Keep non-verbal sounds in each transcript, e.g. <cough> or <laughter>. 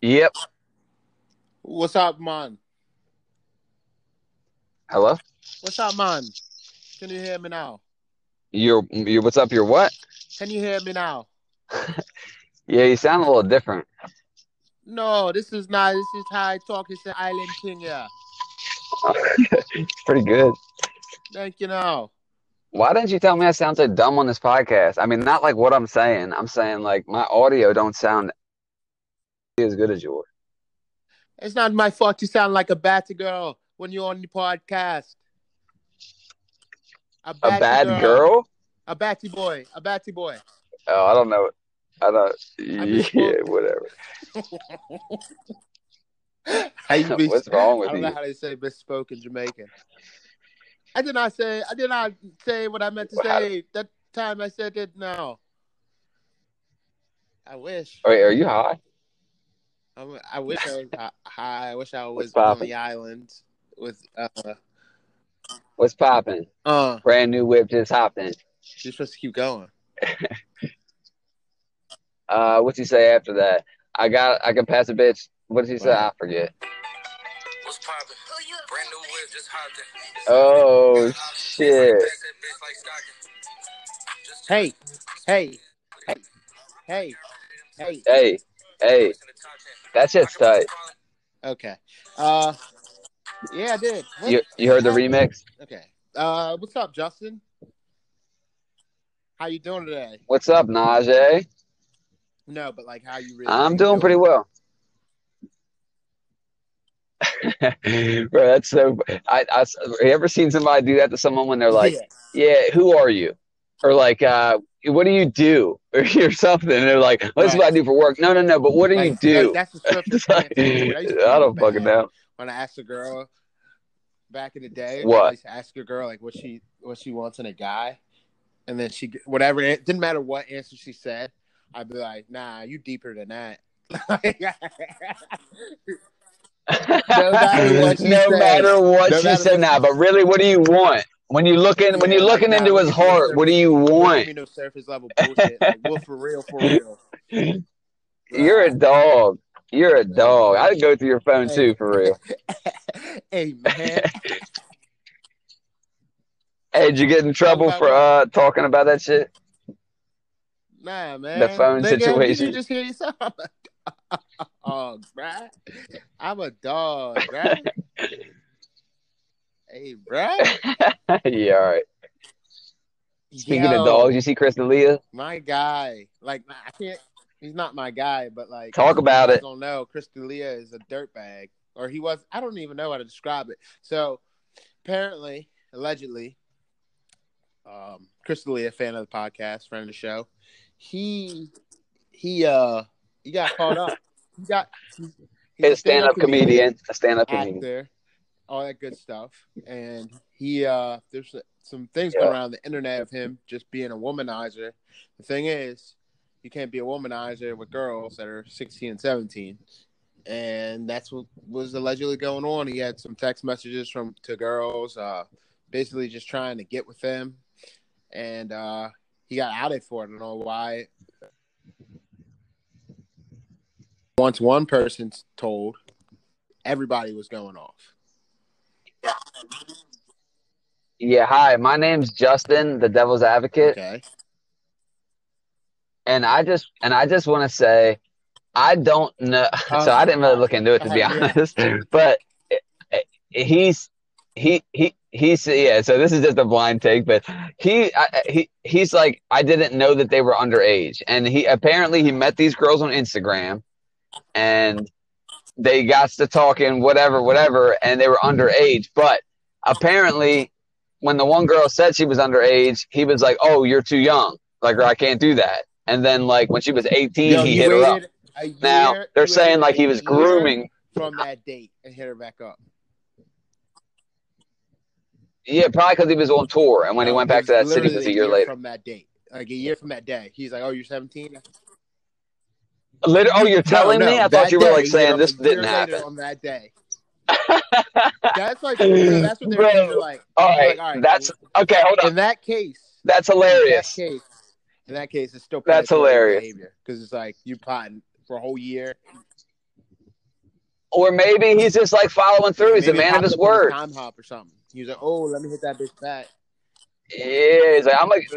Yep. What's up, man? Hello. What's up, man? Can you hear me now? You're you. What's up? Your what? Can you hear me now? <laughs> Yeah, you sound a little different. No, this is not. This is how I talk. It's an island thing, yeah. <laughs> it's pretty good. Thank you now. Why didn't you tell me I sound so dumb on this podcast? I mean, not like what I'm saying. I'm saying like my audio don't sound as good as yours. It's not my fault you sound like a batty girl when you're on the podcast. A batty bad girl? A batty boy. A batty boy. Oh, I don't know. I don't. misspoke. Yeah, whatever. How you be, What's wrong with I don't you? know how they say misspoke in Jamaican. I did not say. I did not say what I meant to Wow. say. That time I said it. No. I wish. Wait, are you high? I, I wish I was high. I wish I was on the island with. Uh, What's popping? uh, Brand new whip just hopped in. you're supposed to keep going. <laughs> Uh, what's he say after that? I got. I can pass a bitch. What does he say? What? I forget. What's poppin'? Oh shit! Pass that bitch like stocking. Just Hey, hey, hey, hey, hey. Hey, hey, in the top ten. that shit's tight. Okay. Uh, yeah, I did. What? You you heard the remix? Okay. Uh, what's up, Justin? How you doing today? What's up, Najee? No, but like, how you really? I'm doing pretty well. <laughs> Bro, that's so. I, I have you ever seen somebody do that to someone when they're like, yeah. "Yeah, who are you?" Or like, uh, "What do you do?" <laughs> Or something. And they're like, well, "This is what I do for work." No, no, no. But what do you do? that- that's the <laughs> like, I I do don't fucking know. When I asked a girl back in the day, What? I used to ask a girl like what she what she wants in a guy, and then she whatever it didn't matter what answer she said, I'd be like, "Nah, you deeper than that." <laughs> No matter what she no said. matter what No she matter said now, but really, what do you want? When you looking, when Yeah, you're looking into his give me heart, what do you want? give me no surface level bullshit. Like, well, for real, for real. <laughs> You're a dog. You're a dog. I'd go through your phone too, for real. <laughs> hey man, Hey, did you get in trouble for uh talking about that shit? nah, man. The phone Nigga, Did situation. you just hear yourself? Dog, <laughs> bruh. I'm a dog, bruh. hey, bruh. <laughs> yeah, all right. Speaking Yo, of dogs, you see Chris D'Elia? my guy. Like, I can't. He's not my guy, but like, Talk about it. I don't know. Chris D'Elia is a dirtbag, or he was. I don't even know how to describe it. So, apparently, allegedly, um, Chris D'Elia, fan of the podcast, friend of the show, he he uh he got caught up. He got he's He's a stand-up comedian. A stand-up comedian. actor, all that good stuff. And he uh there's some things Yeah. going around the internet of him just being a womanizer. The thing is, you can't be a womanizer with girls that are 16 and 17. And that's what was allegedly going on. He had some text messages from to girls, uh, basically just trying to get with them. And uh, he got outed for it. I don't know why. Once one person told, everybody was going off. Yeah, hi. My name's Justin, the Devil's Advocate, Okay. and I just and I just want to say, I don't know. Uh, <laughs> So I didn't really look into it to be honest, but he's he he he's yeah. So this is just a blind take, but he I, he he's like I didn't know that they were underage, and he apparently he met these girls on Instagram, and they got to talking whatever whatever, and they were underage, but apparently when the one girl said she was underage, he was like, "Oh, you're too young. Like, or I can't do that." And then, like, when she was 18, Yo, he hit her up. Now they're saying like he was grooming. from that date and hit her back up. Yeah, probably because he was on tour, and when he went back to that city literally was a year year later. From that date, like a year from that day, he's like, "Oh, you're 17." Liter- oh, you're telling No, me? I thought you were like saying this up a year didn't happen. On that day, <laughs> That's like that's what they're, Bro. like. All right, like, all right, that's okay. Hold on. in that case. That's In that hilarious. case, in that case, it's still That's hilarious. because it's like you plotting for a whole year. Or maybe he's just like following through. He's a man of his word. Time hop or something. He was like, "Oh, let me hit that bitch back." Yeah, he's like, I'm like,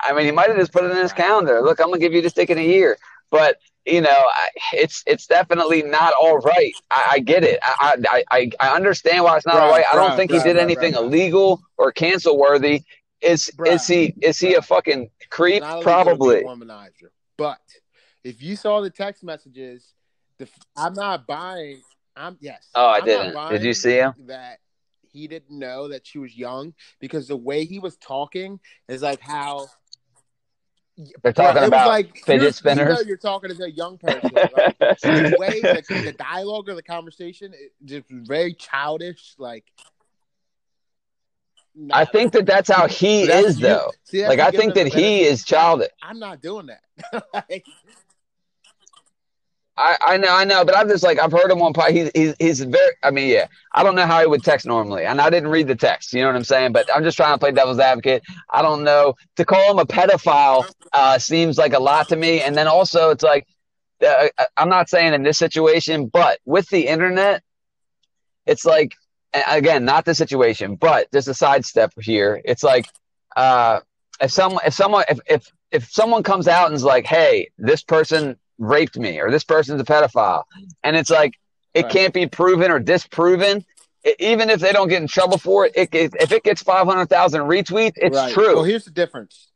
I mean, he might have just put it in his calendar. Look, I'm gonna give you this ticket a year, but you know, I, it's it's definitely not all right. I, I get it. I, I I understand why it's not all Right. I don't right, think right, he did anything illegal or cancel worthy. Is is he is he a fucking creep? Not illegal to be Probably. womanizer, but if you saw the text messages, the I'm not buying. I'm yes. Oh, I I'm didn't. Did you see him? That he didn't know that she was young because the way he was talking is like how. They're talking it about like fidget spinners? You know you're talking to a young person. Like, the <laughs> way the, the dialogue or the conversation it just very childish. Like, I think that that's how he That's is, you- though. see, Like, I think that he is childish. I'm not doing that. <laughs> like, I, I know, I know, but I'm just like I've heard him on. He's he's he's very. I mean, yeah, I don't know how he would text normally, and I didn't read the text. You know what I'm saying? But I'm just trying to play devil's advocate. I don't know to call him a pedophile uh, seems like a lot to me, and then also it's like uh, I'm not saying in this situation, but with the internet, it's like again not the situation, but just a sidestep here. It's like uh, if someone if someone if if if someone comes out and is like, hey, this person raped me or this person's a pedophile, and it's like it Right. can't be proven or disproven. e- Even if they don't get in trouble for it, it, it if it gets five hundred thousand retweets, it's right. true. Well, here's the difference.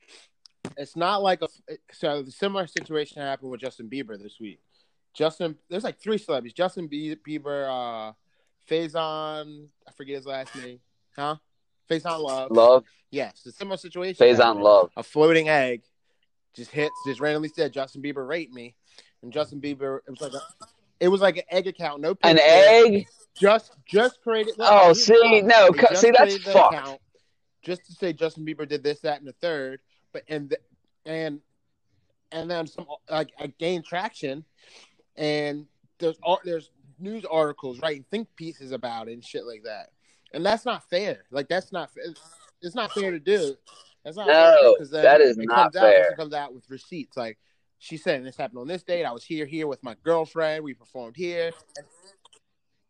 It's not like a so the similar situation happened with Justin Bieber this week. Justin, there's like three celebrities: Justin Bieber, uh, Faizon, I forget his last name, huh? Faizon Love. Love, Yes, the similar situation. Faizon happened. love. A floating egg just hits, just randomly said Justin Bieber raped me, and Justin Bieber. It was like a, it was like an egg account, no An egg? Just just created. Oh, see, no, co- see, that's fucked. account Just to say Justin Bieber did this, that, and the third, but and the, and and then some like I gained traction, and there's there's news articles writing think pieces about it and shit like that, and that's not fair. Like that's not it's not fair to do. That's not No, fair, 'cause then that is it not comes Out, fair. it comes out with receipts like. She said this happened on this date. I was here, here with my girlfriend. We performed here.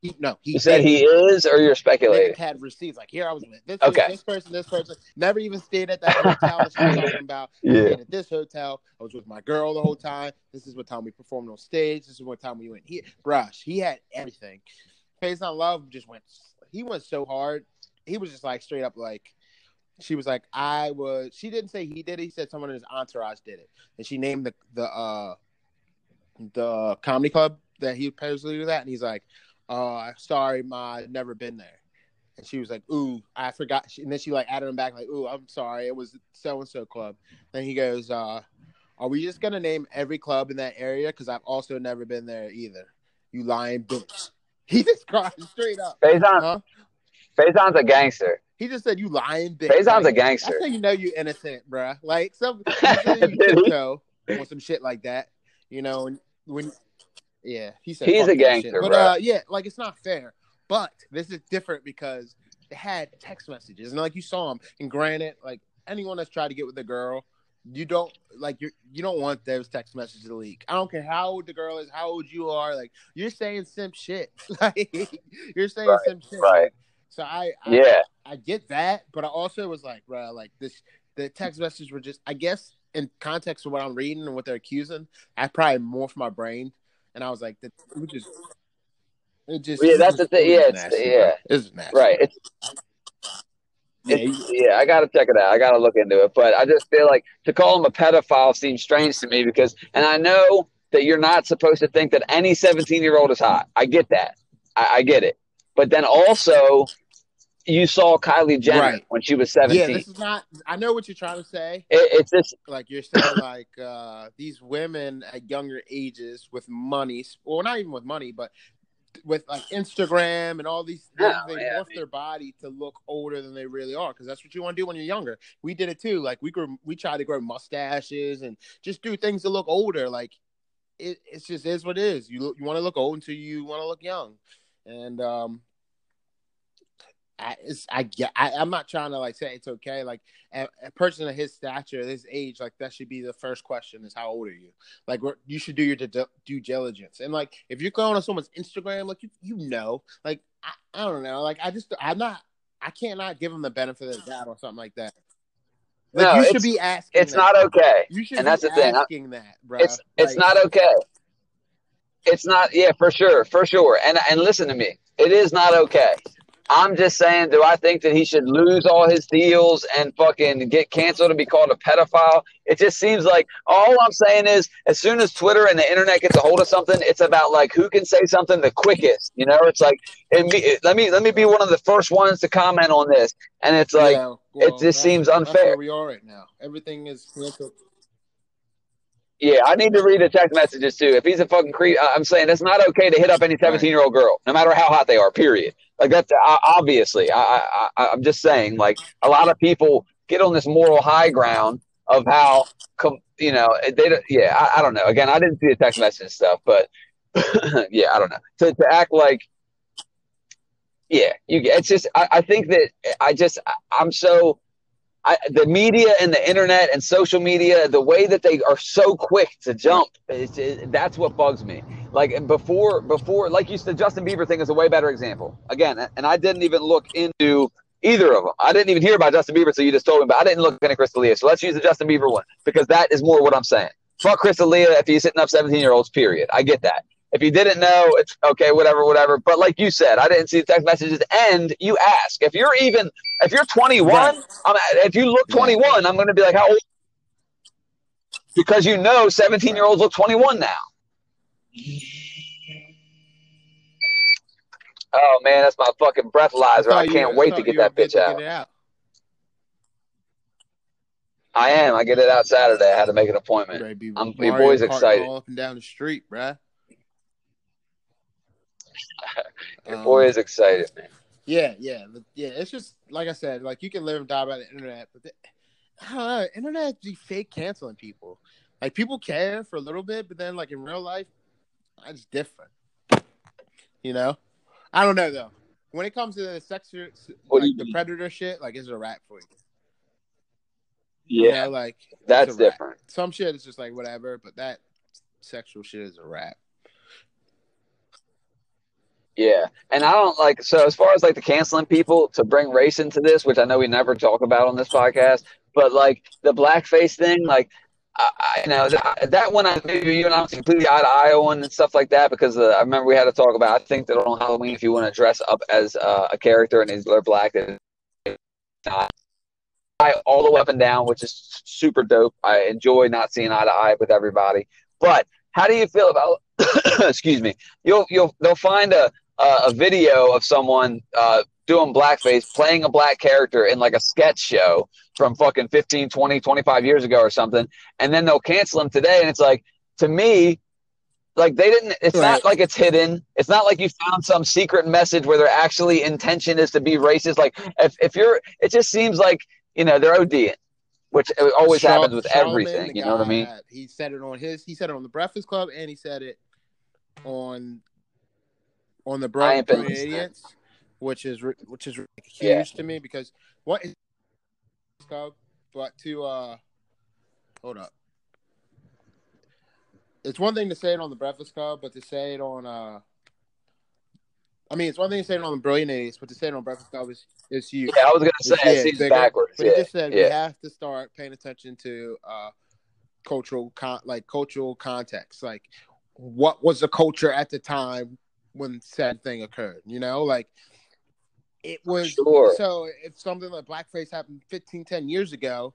He, no, he said he is, or you're speculating? had receipts like here I was with this, Okay. this person, this person. Never even stayed at that hotel that she was talking <laughs> about. I Yeah. stayed at this hotel. I was with my girl the whole time. This is what time we performed on stage. This is what time we went here. Brush, he had everything. Faizon Love just went. He went so hard. He was just like straight up like. She was like, I was. She didn't say he did it. He said someone in his entourage did it, and she named the the uh the comedy club that he supposedly was at, and he's like, uh, sorry, ma, I've never been there. And she was like, "Ooh, I forgot." And then she like added him back, like, "Ooh, I'm sorry, it was so and so club." Then he goes, uh, "Are we just gonna name every club in that area? Because I've also never been there either." You lying bitch. <laughs> He just cried straight up. Faizon, Huh? Faizon's a gangster. He just said, "You lying bitch." Faizon's a gangster. That's how you know you innocent, bruh. Like some <laughs> you on some shit like that. You know, when, when yeah, he said He's a gangster. But uh, yeah, like it's not fair. But this is different because they had text messages, and like you saw them. And granted, like anyone that's tried to get with a girl, you don't like you you don't want those text messages to leak. I don't care how old the girl is, how old you are. Like you're saying simp shit. <laughs> like you're saying Right, simp shit. right. So I, I Yeah. I get that, but I also was like, bro, like this, the text messages were just, I guess, in context of what I'm reading and what they're accusing, I probably morphed my brain, and I was like, that it just, it just, Yeah, that's the thing. Yeah, it's- nasty, yeah. bro. It was nasty. Right. It's, Yeah, it's, yeah, I gotta check it out. I gotta look into it. But I just feel like to call him a pedophile seems strange to me because, and I know that you're not supposed to think that any 17 year old is hot. I get that. I, I get it. But then also, you saw Kylie Jenner Right. when she was 17. yeah, this is not. I know what you're trying to say. it, it's just Like you're saying, like uh, these women at younger ages with money, well, not even with money, but with like Instagram and all these things, Oh, they yeah, morph their body to look older than they really are because that's what you want to do when you're younger. We did it too. Like we grew, we tried to grow mustaches and just do things to look older. Like it, it's just is what it is. You you want to look old until you want to look young, and um, I, it's, I get. I, I'm not trying to like say it's okay. Like a, a person of his stature, his age, like that should be the first question: is how old are you? Like you should do your due, due diligence. And like if you're going on someone's Instagram, like you you know, like I, I don't know, like I just I'm not. I can't not give them the benefit of the doubt or something like that. Like No, you should be asking. It's that. not okay. You should and be that's the thing. I- asking that, bro. It's it's not okay. It's not. Yeah, for sure, for sure. And and listen to me. It is not okay. I'm just saying, do I think that he should lose all his deals and fucking get canceled and be called a pedophile? It just seems like all I'm saying is, as soon as Twitter and the internet gets a hold of something, it's about like who can say something the quickest. You know, it's like, and me, let me let me be one of the first ones to comment on this, and it's like, Yeah, it just seems unfair. where we are right now. Everything is. Yeah, I need to read the text messages too. If he's a fucking creep, I'm saying it's not okay to hit up any 17 year old girl, no matter how hot they are. Period. Like that's obviously. I, I, I'm just saying. Like a lot of people get on this moral high ground of how, you know, eh, they. don't- Yeah, I, I don't know. Again, I didn't see the text message stuff, but <clears throat> yeah, I don't know. To to act like. Yeah, you. It's just. I, I think that I just. I- I'm so. I, the media and the internet and social media, the way that they are so quick to jump, it, that's what bugs me. Like before, before, like you said, Justin Bieber thing is a way better example. Again, and I didn't even look into either of them. I didn't even hear about Justin Bieber, so you just told me. But I didn't look into Chris D'Elia. So let's use the Justin Bieber one because that is more what I'm saying. Fuck Chris D'Elia if he's hitting up 17 year olds. Period. I get that. If you didn't know, it's okay, whatever, whatever. But like you said, I didn't see the text messages, and you ask if you're even if you're 21. Right. I'm, if you look 21, I'm going to be like, how old? Because you know 17 year olds look 21 now. Oh man, that's my fucking breathalyzer. I you- can't wait to get that bitch out. out. I am. I get it out Saturday. I had to make an appointment. be I'm- your boy's excited. All up and down the street, bruh. <laughs> Your Um, boy is excited, man. Yeah, yeah, yeah. It's just like I said, like you can live and die by the internet, but the, I don't know, internet be fake canceling people. Like people care for a little bit, but then like in real life, it's different. You know, I don't know though. When it comes to the sex, like the mean? predator shit, like it's a wrap for you. You Yeah, know, like that's different. Some shit is just like whatever, but that sexual shit is a wrap. Yeah, and I don't like so as far as like the canceling people to bring race into this, which I know we never talk about on this podcast, but like the blackface thing, like I, you know that, one I maybe you and I was completely to eye on and stuff like that because uh, I remember we had to talk about. I think that on Halloween, if you want to dress up as uh, a character and they're black, that not all the way up and down, which is super dope. I enjoy not seeing eye to eye with everybody, but how do you feel about? <coughs> excuse me. You'll you'll they'll find a a video of someone uh, doing blackface, playing a black character in like a sketch show from fucking 15, 20, 25 years ago or something, and then they'll cancel him today. And it's like, to me, like they didn't, it's Right. not like it's hidden. It's not like you found some secret message where their actually intention is to be racist. Like, if, if you're, it just seems like, you know, they're ODing, which always Char- happens with Charlamagne, everything. the You know what I mean? he said it on his. He said it on the Breakfast Club, and he said it on on the I Bro ain't been Brilliant listening. Idiots, which is which is huge Yeah. to me because what is Club, but to uh, hold up. It's one thing to say it on the Breakfast Club, but to say it on uh, I mean, it's one thing to say it on the Brilliant Idiots, but to say it on Breakfast Club is is huge. Yeah, I was gonna say It's- yeah, it bigger. backwards. But Yeah, he just said we have to start paying attention to uh, cultural con- like cultural context. Like what was the culture at the time when said thing occurred? You know, like it was Sure. so if something like blackface happened 15 10 years ago,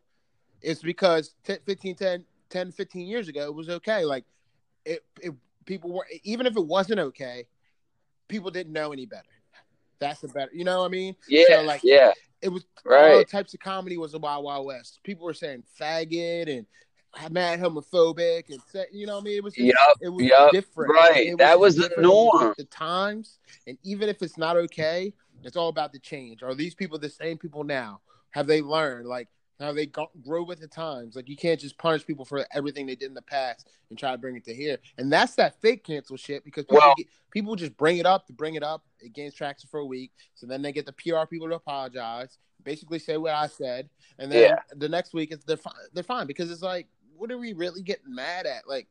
it's because 10, 15 10 10 15 years ago it was okay. Like it, it people were even if it wasn't okay, people didn't know any better. That's the better, you know what I mean? yeah, So, like, yeah. it was right all types of comedy was the Wild Wild West. People were saying faggot and mad homophobic and say, you know what I mean? It was just, Yup, it was yup, different. right. It That was the norm. The times, and even if it's not okay, Mm-hmm. it's all about the change. Are these people the same people now? Have they learned? Like, how they go, grow with the times. Like you can't just punish people for everything they did in the past and try to bring it to here. And that's that fake cancel shit because people, Well- get, people just bring it up to bring it up. It gains traction for a week, so then they get the PR people to apologize, basically say what I said, and then Yeah. the next week it's they're fine. They're fine because it's like, what are we really getting mad at? Like,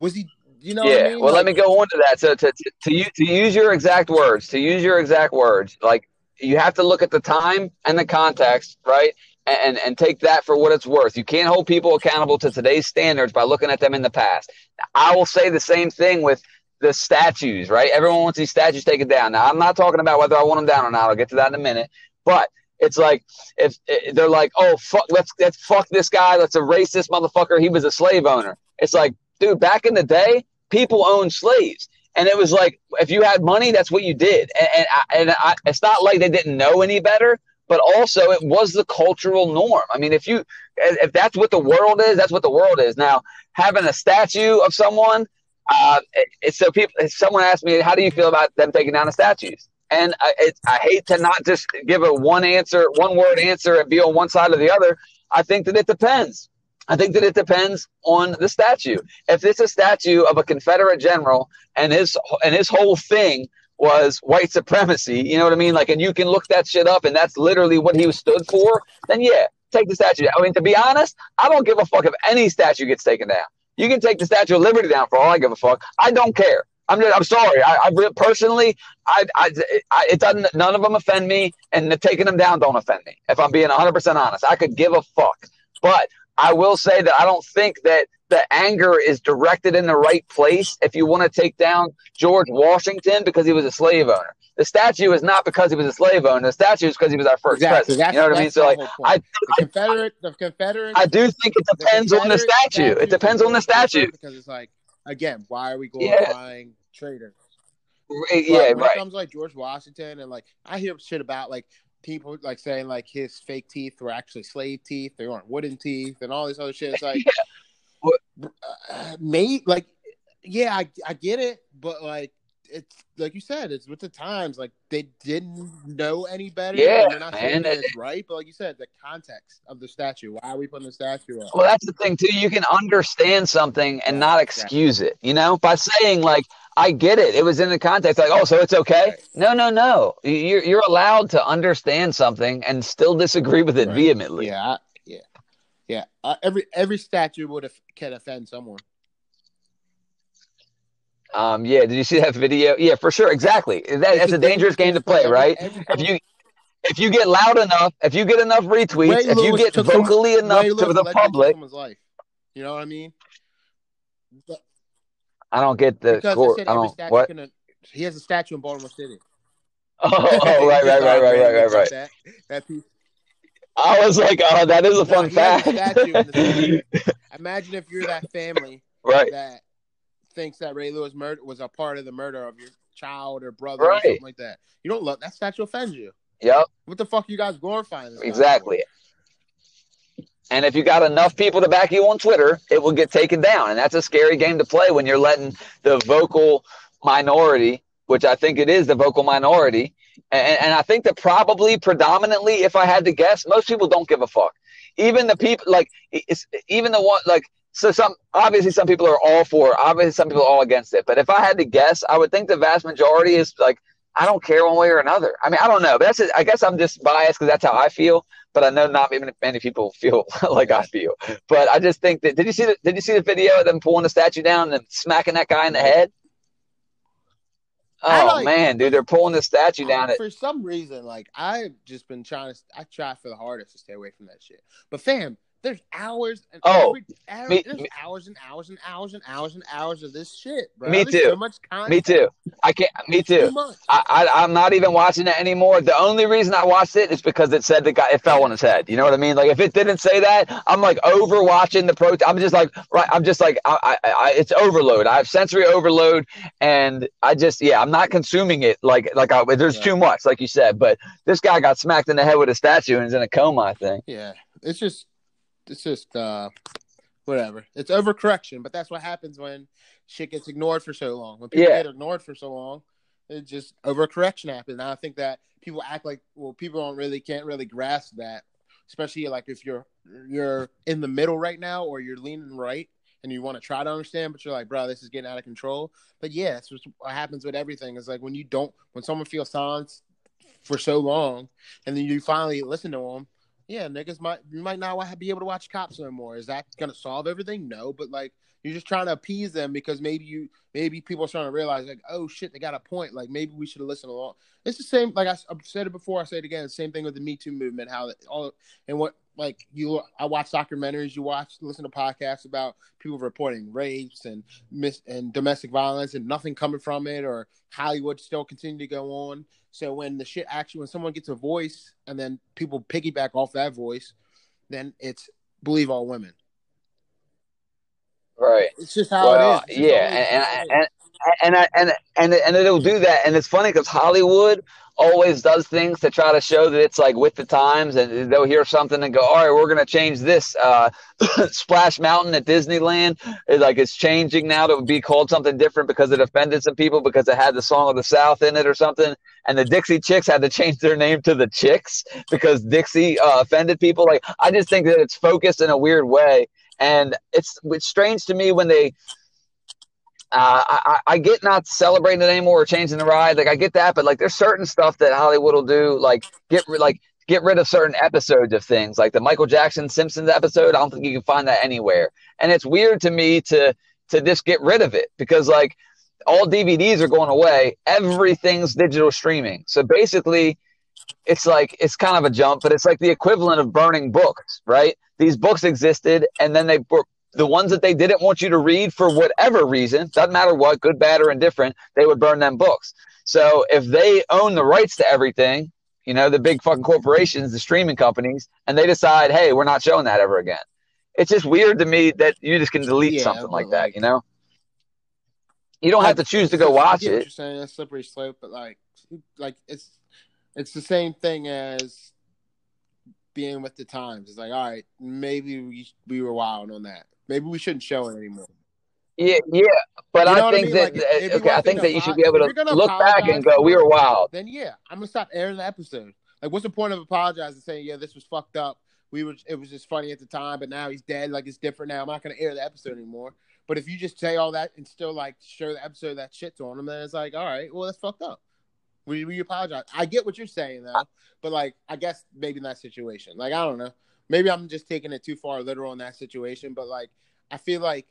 was he? You know? yeah. What I mean? Well, let me go on to that. So to, to to you to use your exact words, to use your exact words, like you have to look at the time and the context, right? And and take that for what it's worth. You can't hold people accountable to today's standards by looking at them in the past. I will say the same thing with the statues, right? Everyone wants these statues taken down. Now, I'm not talking about whether I want them down or not. I'll get to that in a minute. But it's like if they're like, "Oh fuck, let's let's fuck this guy. Let's erase this motherfucker. He was a slave owner." It's like, dude, back in the day, people owned slaves, and it was like, if you had money, that's what you did. And and, I, and I, it's not like they didn't know any better, but also it was the cultural norm. I mean, if you if that's what the world is, that's what the world is. Now, having a statue of someone, uh, it, so people. Someone asked me, "How do you feel about them taking down the statues?" And I, it, I hate to not just give a one answer, one word answer, and be on one side or the other. I think that it depends. I think that it depends on the statue. If it's a statue of a Confederate general and his and his whole thing was white supremacy, you know what I mean? Like, and you can look that shit up, and that's literally what he stood for. Then yeah, take the statue. down. I mean, to be honest, I don't give a fuck if any statue gets taken down. You can take the Statue of Liberty down for all I give a fuck. I don't care. I'm just, I'm sorry. I, I personally, I, I, I, it doesn't. None of them offend me, and the taking them down don't offend me. If I'm being 100 percent honest, I could give a fuck. But I will say that I don't think that the anger is directed in the right place. If you want to take down George Washington because he was a slave owner, the statue is not because he was a slave owner. The statue is because he was our first exactly. president. That's, you know what I mean? So like, I, the Confederate, the Confederate, I do think it depends on the Confederate statue. It depends on the statue. because it's like again, why are we Yeah. glorifying traitors? Right, Yeah, when right. it comes like George Washington and like I hear shit about like people like saying like his fake teeth were actually slave teeth, they weren't wooden teeth, and all this other shit. It's like, <laughs> What- uh, mate, like, yeah, I, I get it, but like, it's like you said, it's with the times. Like they didn't know any better. Yeah, and not man. it's right, but like you said, the context of the statue. Why are we putting the statue up? Well, that's the thing too. You can understand something and not excuse it. You know, by saying like, "I get it," it was in the context. Like, oh, so it's okay? Right. No, no, no. You're you're allowed to understand something and still disagree with it Right. vehemently. Yeah, yeah, yeah. Uh, every every statue would have can offend someone. Um. Yeah. Did you see that video? Yeah, for sure. Exactly. That, that's a dangerous game to play, right? If you if you get loud enough, if you get enough retweets, Ray if you get vocally enough to the public. You know what I mean? But- I don't get the Because. I I don't what. can. He has a statue in Baltimore City. Oh, <laughs> oh, right, right, right, right, right, right, right. That, that piece. I was like, oh, that is a No, fun a fact. the <laughs> Imagine if you're that family right. that thinks that Ray Lewis murder was a part of the murder of your child or brother or something like that. You don't love that statue offends you. Yep. What the fuck you guys glorifying this Exactly. And if you got enough people to back you on Twitter, it will get taken down. And that's a scary game to play when you're letting the vocal minority, which I think it is the vocal minority. And, and I think that probably predominantly, if I had to guess, most people don't give a fuck. Even the people, like, it's, even the one, like, so some, obviously some people are all for it. Obviously some people are all against it. But if I had to guess, I would think the vast majority is like, I don't care one way or another. I mean, I don't know. But that's I guess I'm just biased because that's how I feel. But I know not many, many people <laughs> feel like I feel. But I just think that did you see the did you see the video of them pulling the statue down and smacking that guy in the head? Oh like- man, dude, they're pulling the statue down. It for some reason, like I've just been trying to. I try for the hardest to stay away from that shit. But fam, there's hours and Oh, every, every, me- there's me- hours and hours and hours and hours and hours of this shit, bro. Me There's too. So much content. me too. I can't. Me It's too too. much. I, I I'm not even watching it anymore. The only reason I watched it is because it said the guy it fell on his head. You know what I mean? Like if it didn't say that, I'm like over watching the pro. I'm just like right. I'm just like I, I, I it's overload. I have sensory overload, and I just yeah. I'm not consuming it like like I, there's Right. too much, like you said. But this guy got smacked in the head with a statue and is in a coma. I think. Yeah, it's just, it's just, uh, whatever. It's overcorrection, but that's what happens when shit gets ignored for so long. When people Yeah. get ignored for so long, it just overcorrection happens. And I think that people act like, well, people don't really can't really grasp that especially like if you're you're in the middle right now or you're leaning right and you want to try to understand, but you're like, bro, this is getting out of control. But yeah, it's what happens with everything. It's like when you don't, when someone feels silence for so long, and then you finally listen to them. Yeah, niggas might might not be able to watch cops anymore. Is that gonna solve everything? No, but like you're just trying to appease them because maybe you maybe people are starting to realize like, oh shit, they got a point. Like maybe we should have listened along. It's the same. Like I, have said it before, I say it again. The same thing with the Me Too movement. How all and what like you I watch documentaries, you watch listen to podcasts about people reporting rapes and mis and domestic violence and nothing coming from it or Hollywood still continue to go on. So when the shit actually when someone gets a voice and then people piggyback off that voice, then it's believe all women. Right. It's just how well, it is. Yeah, and, and, and and I, and and and it'll do that, and it's funny because Hollywood always does things to try to show that it's like with the times, and they'll hear something and go, "All right, we're gonna change this." Uh, <coughs> Splash Mountain at Disneyland is like it's changing now to be called something different because it offended some people because it had the song of the South in it or something, and the Dixie Chicks had to change their name to the Chicks because Dixie uh, offended people. Like I just think that it's focused in a weird way, and it's it's strange to me when they uh, I, I get not celebrating it anymore or changing the ride. Like I get that, but like there's certain stuff that Hollywood will do, like get like get rid of certain episodes of things, like the Michael Jackson Simpsons episode. I don't think you can find that anywhere, and it's weird to me to to just get rid of it because like all DVDs are going away, everything's digital streaming. So basically, it's like it's kind of a jump, but it's like the equivalent of burning books, right? These books existed, and then they were the ones that they didn't want you to read for whatever reason, doesn't matter what, good, bad, or indifferent, they would burn them books. So if they own the rights to everything, you know, the big fucking corporations, the streaming companies, and they decide, hey, we're not showing that ever again. It's just weird to me that you just can delete yeah, something like, that, you know? You don't like, have to choose to go watch it. you're saying, a slippery slope, but like, like it's it's the same thing as being with the times. It's like, all right, maybe we we were wild on that. Maybe we shouldn't show it anymore. Yeah, yeah, but you know I think I mean? that like, okay, I think that you should be able to look back and go, "We were wild." Then yeah, I'm gonna stop airing the episode. Like, what's the point of apologizing, saying, "Yeah, this was fucked up. We were, it was just funny at the time, but now he's dead. Like, it's different now. I'm not gonna air the episode anymore." But if you just say all that and still like show the episode that shit on him, then it's like, all right, well, that's fucked up. We we apologize. I get what you're saying though, but like, I guess maybe in that situation, like, I don't know. Maybe I'm just taking it too far literal in that situation, but like I feel like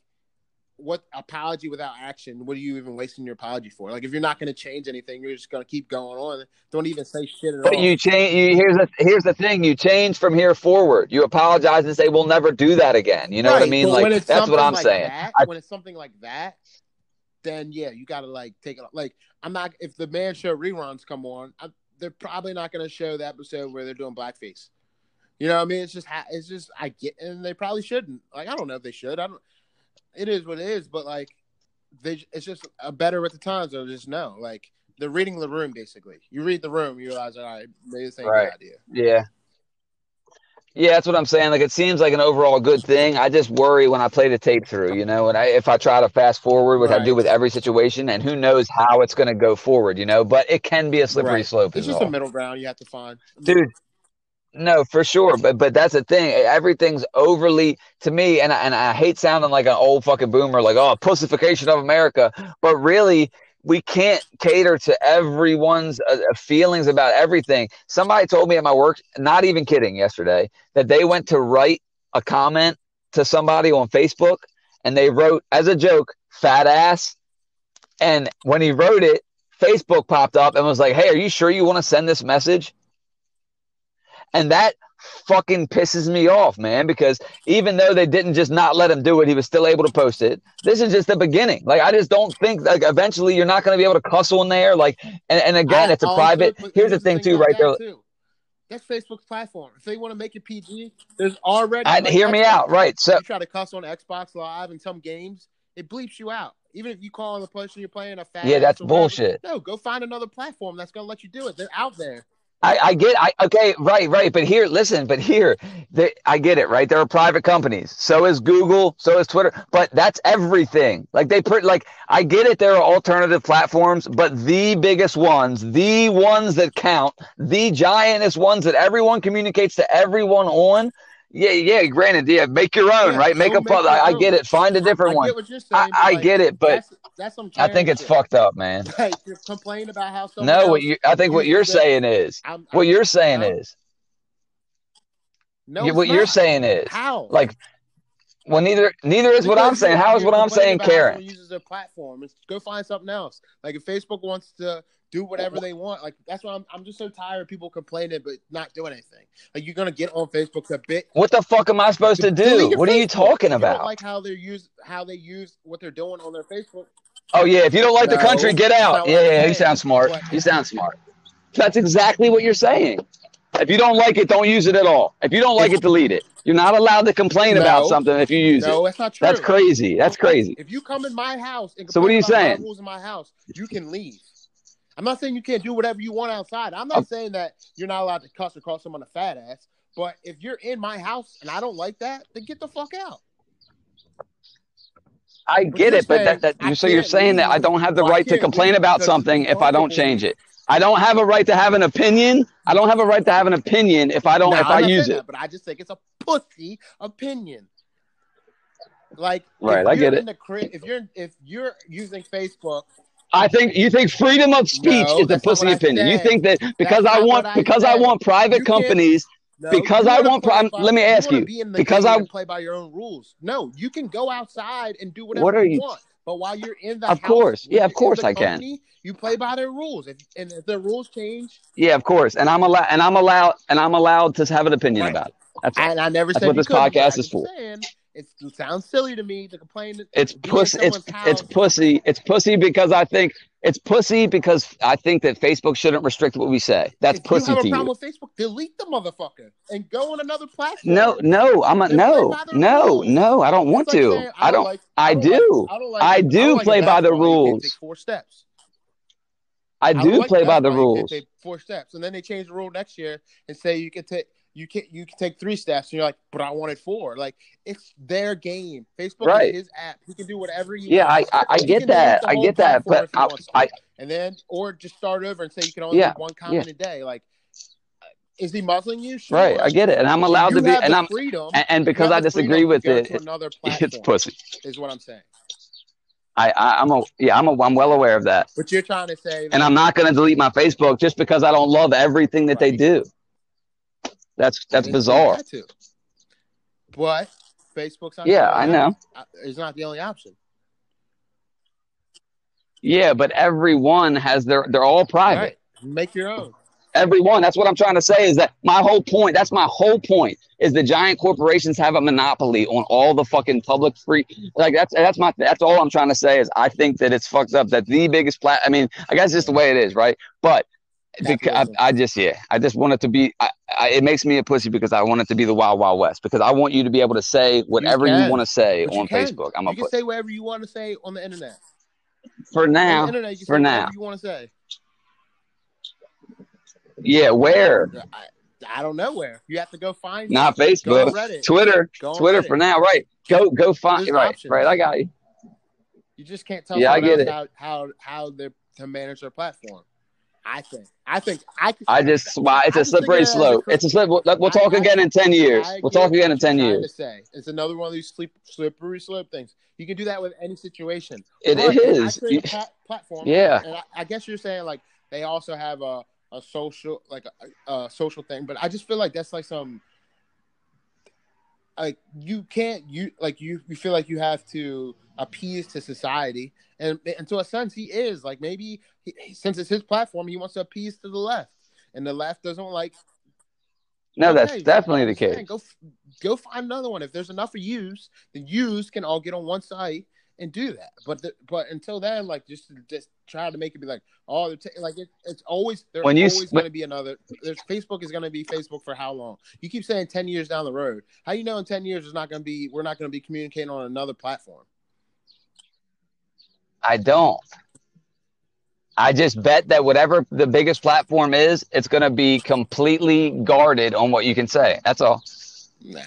what apology without action? What are you even wasting your apology for? Like if you're not going to change anything, you're just going to keep going on. Don't even say shit at but all. you change. You, here's the here's the thing. You change from here forward. You apologize and say we'll never do that again. You know right, what I mean? Like that's what I'm like saying. That, I, when it's something like that, then yeah, you got to like take it. Like I'm not. If the man show reruns come on, I'm, they're probably not going to show the episode where they're doing blackface. You know what I mean? It's just it's just I get, and they probably shouldn't. Like I don't know if they should. I don't it is what it is, but like they it's just a better with the times or just no. Like they're reading the room basically. You read the room, you realize all right, maybe this ain't right. idea. Yeah. Yeah, that's what I'm saying. Like it seems like an overall good thing. I just worry when I play the tape through, you know, and I, if I try to fast forward, which right. I do with every situation, and who knows how it's going to go forward, you know. But it can be a slippery right. slope. It's just all. a middle ground you have to find, dude. No, for sure, but but that's the thing. Everything's overly to me, and I, and I hate sounding like an old fucking boomer, like oh, pussification of America. But really, we can't cater to everyone's uh, uh, feelings about everything. Somebody told me at my work, not even kidding, yesterday that they went to write a comment to somebody on Facebook, and they wrote as a joke, "fat ass," and when he wrote it, Facebook popped up and was like, "Hey, are you sure you want to send this message?" And that fucking pisses me off, man, because even though they didn't just not let him do it, he was still able to post it. This is just the beginning. Like, I just don't think, like, eventually you're not going to be able to cussle in there. Like, and, and again, I, it's a private. Here's the thing, too, right there. Too. That's Facebook's platform. If they want to make it PG, there's already. I, like, hear Xbox, me out, right? So you try to cuss on Xbox Live in some games, it bleeps you out. Even if you call on the person you're playing a fat. Yeah, that's bullshit. no, go find another platform that's gonna let you do it. They're out there. I, I get I okay right right but here listen but here they, I get it right? There are private companies. So is Google so is Twitter but that's everything. Like they put like I get it there are alternative platforms but the biggest ones the ones that count the giantest ones that everyone communicates to everyone on yeah, yeah. Granted, yeah. Make your own, Yeah, right? Make a pub. I, I get it. Find a different one. what you're saying. I, I like, get it, but that's, that's some. I think it's fucked up, man. <laughs> Like you're complaining about how No, what you? I think what you're saying is I'm, what I'm- you're saying no. is no, you- what you're saying is how like. Well, neither neither is what I'm saying. How is what I'm saying, Karen? uses their platform. It's, go find something else. Like if Facebook wants to do whatever they want, like that's why I'm. I'm just so tired of people complaining but not doing anything. Like you're gonna get on Facebook to bit. What the fuck am I supposed to do? What are you Facebook. talking You don't about? like how they use how they use what they're doing on their Facebook. Oh yeah, if you don't like the country, get out. Yeah, yeah, you sound smart. You sound smart. That's exactly what you're saying. If you don't like it, don't use it at all. If you don't like it, delete it. You're not allowed to complain about something if you use No, it. No, that's not true. That's crazy. That's crazy. If you come in my house and So what are you complain about my saying? rules in my house, you can leave. I'm not saying you can't do whatever you want outside. I'm not Oh. saying that you're not allowed to cuss or call someone a fat ass. But if you're in my house and I don't like that, then get the fuck out. I get you're it, but that, that I so you're saying that I don't have the Well, right to complain about something if I don't change it. I don't have a right to have an opinion. I don't have a right to have an opinion if I don't No, if I'm I use it. that, but I just think it's a pussy opinion. Like, Right, I you're get it. in the cri- if you're if you're using Facebook, I think you think freedom of speech No, is a pussy opinion. You think that because That's I want I because I want private You companies no, Because I want by- let me ask you, be because I- play by your own rules. No, you can go outside and do whatever What are you you- want. But while you're in the Of house course. Yeah, of course I can. You play by their rules. If and if the rules change, Yeah, of course. And I'm allowed and I'm allowed and I'm allowed to have an opinion Right. about it. That's and I never That's said what this podcast is for. Saying, it's, it sounds silly to me to complain. It's pussy. It's it's pussy. It's pussy because I think it's pussy because I think that Facebook shouldn't restrict what we say. That's if pussy you have to a problem you. with Facebook, delete the motherfucker and go on another platform. No, no, I'm a no, no, rules. no. I don't want like to. saying, I don't. like, I don't do. Like, I, don't I don't play by the basketball. You can't rules. take four steps. I like play by the basketball. You can't rules. four steps, and then they change the rule next year and say you can take you can you can take three steps, and you're like, but I wanted four. Like it's their game. Facebook Right. is his app. He can do whatever he Yeah, I wants. I, I He get that. I get that. But I. I and then or just start over and say you can only Yeah, one comment a day. Like, is he muzzling you? Sure. right. I get it, and I'm allowed to be, and I'm freedom. and, and because I disagree with it, another <laughs> it's pussy. is what I'm saying. I, I I'm a yeah. I'm a I'm well aware of that. But you're trying to say, and I'm not going to delete my Facebook just because I don't love everything that they do. That's that's bizarre. to. But Facebook's not. Yeah, the I know. option. It's not the only option. Yeah, but everyone has their they're all private. Right. Make your own. Everyone. That's what I'm trying to say is that my whole point, that's my whole point is the giant corporations have a monopoly on all the fucking public free like that's that's my that's all I'm trying to say is I think that it's fucked up that the biggest plat I mean, I guess it's just the way it is, right? But I, I just yeah, I just want it to be. I, I, it makes me a pussy because I want it to be the wild wild west. Because I want you to be able to say whatever you, can, want to say But on. Facebook. I'm you a can say whatever you want to say on the internet. for now. internet, you for now. you want to say. Yeah, where? I, I don't know where. You have to go find. Not Facebook, Reddit. Twitter, Twitter Reddit. for now. Right? Go go find. There's Right, options. right. I got you. You just can't tell Yeah, I get else how how how they to manage their platform. I think. I think. I. I just why it's I a slippery of it as a slope. It's a slip. We'll, talk I- again in ten years. We'll talk again in ten years. To say. It's another one of these sleep, slippery slope things. You can do that with any situation. It But is. I create a plat- platform. Yeah. And I, I guess you're saying like they also have a, a social like a, a social thing, but I just feel like that's like some like you can't you like you you feel like you have to appease to society, and and to a sense he is like maybe he, since it's his platform he wants to appease to the left, and the left doesn't like. No, that's definitely the case. Go go find another one. If there's enough of yous, the yous can all get on one site and do that. But the, but until then, like just just try to make it be like oh, they're like it, it's always there's When you always going to be another. There's Facebook is going to be Facebook for how long? You keep saying ten years down the road. How you know in ten years is not going to be we're not going to be communicating on another platform? I don't. I just bet that whatever the biggest platform is, it's going to be completely guarded on what you can say. That's all. Nah.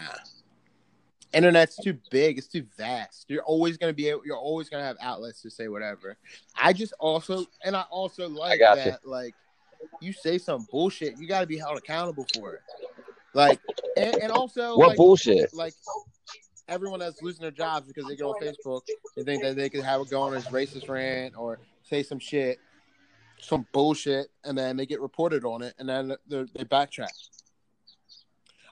Internet's too big. It's too vast. You're always gonna be. Able, you're always gonna have outlets to say whatever. I just also, and I also like got that. you. Like, you say some bullshit, you got to be held accountable for it. Like, and, and also, What like, bullshit? like everyone that's losing their jobs because they go on Facebook and think that they could have it go on as racist rant or say some shit, some bullshit, and then they get reported on it, and then they they backtrack.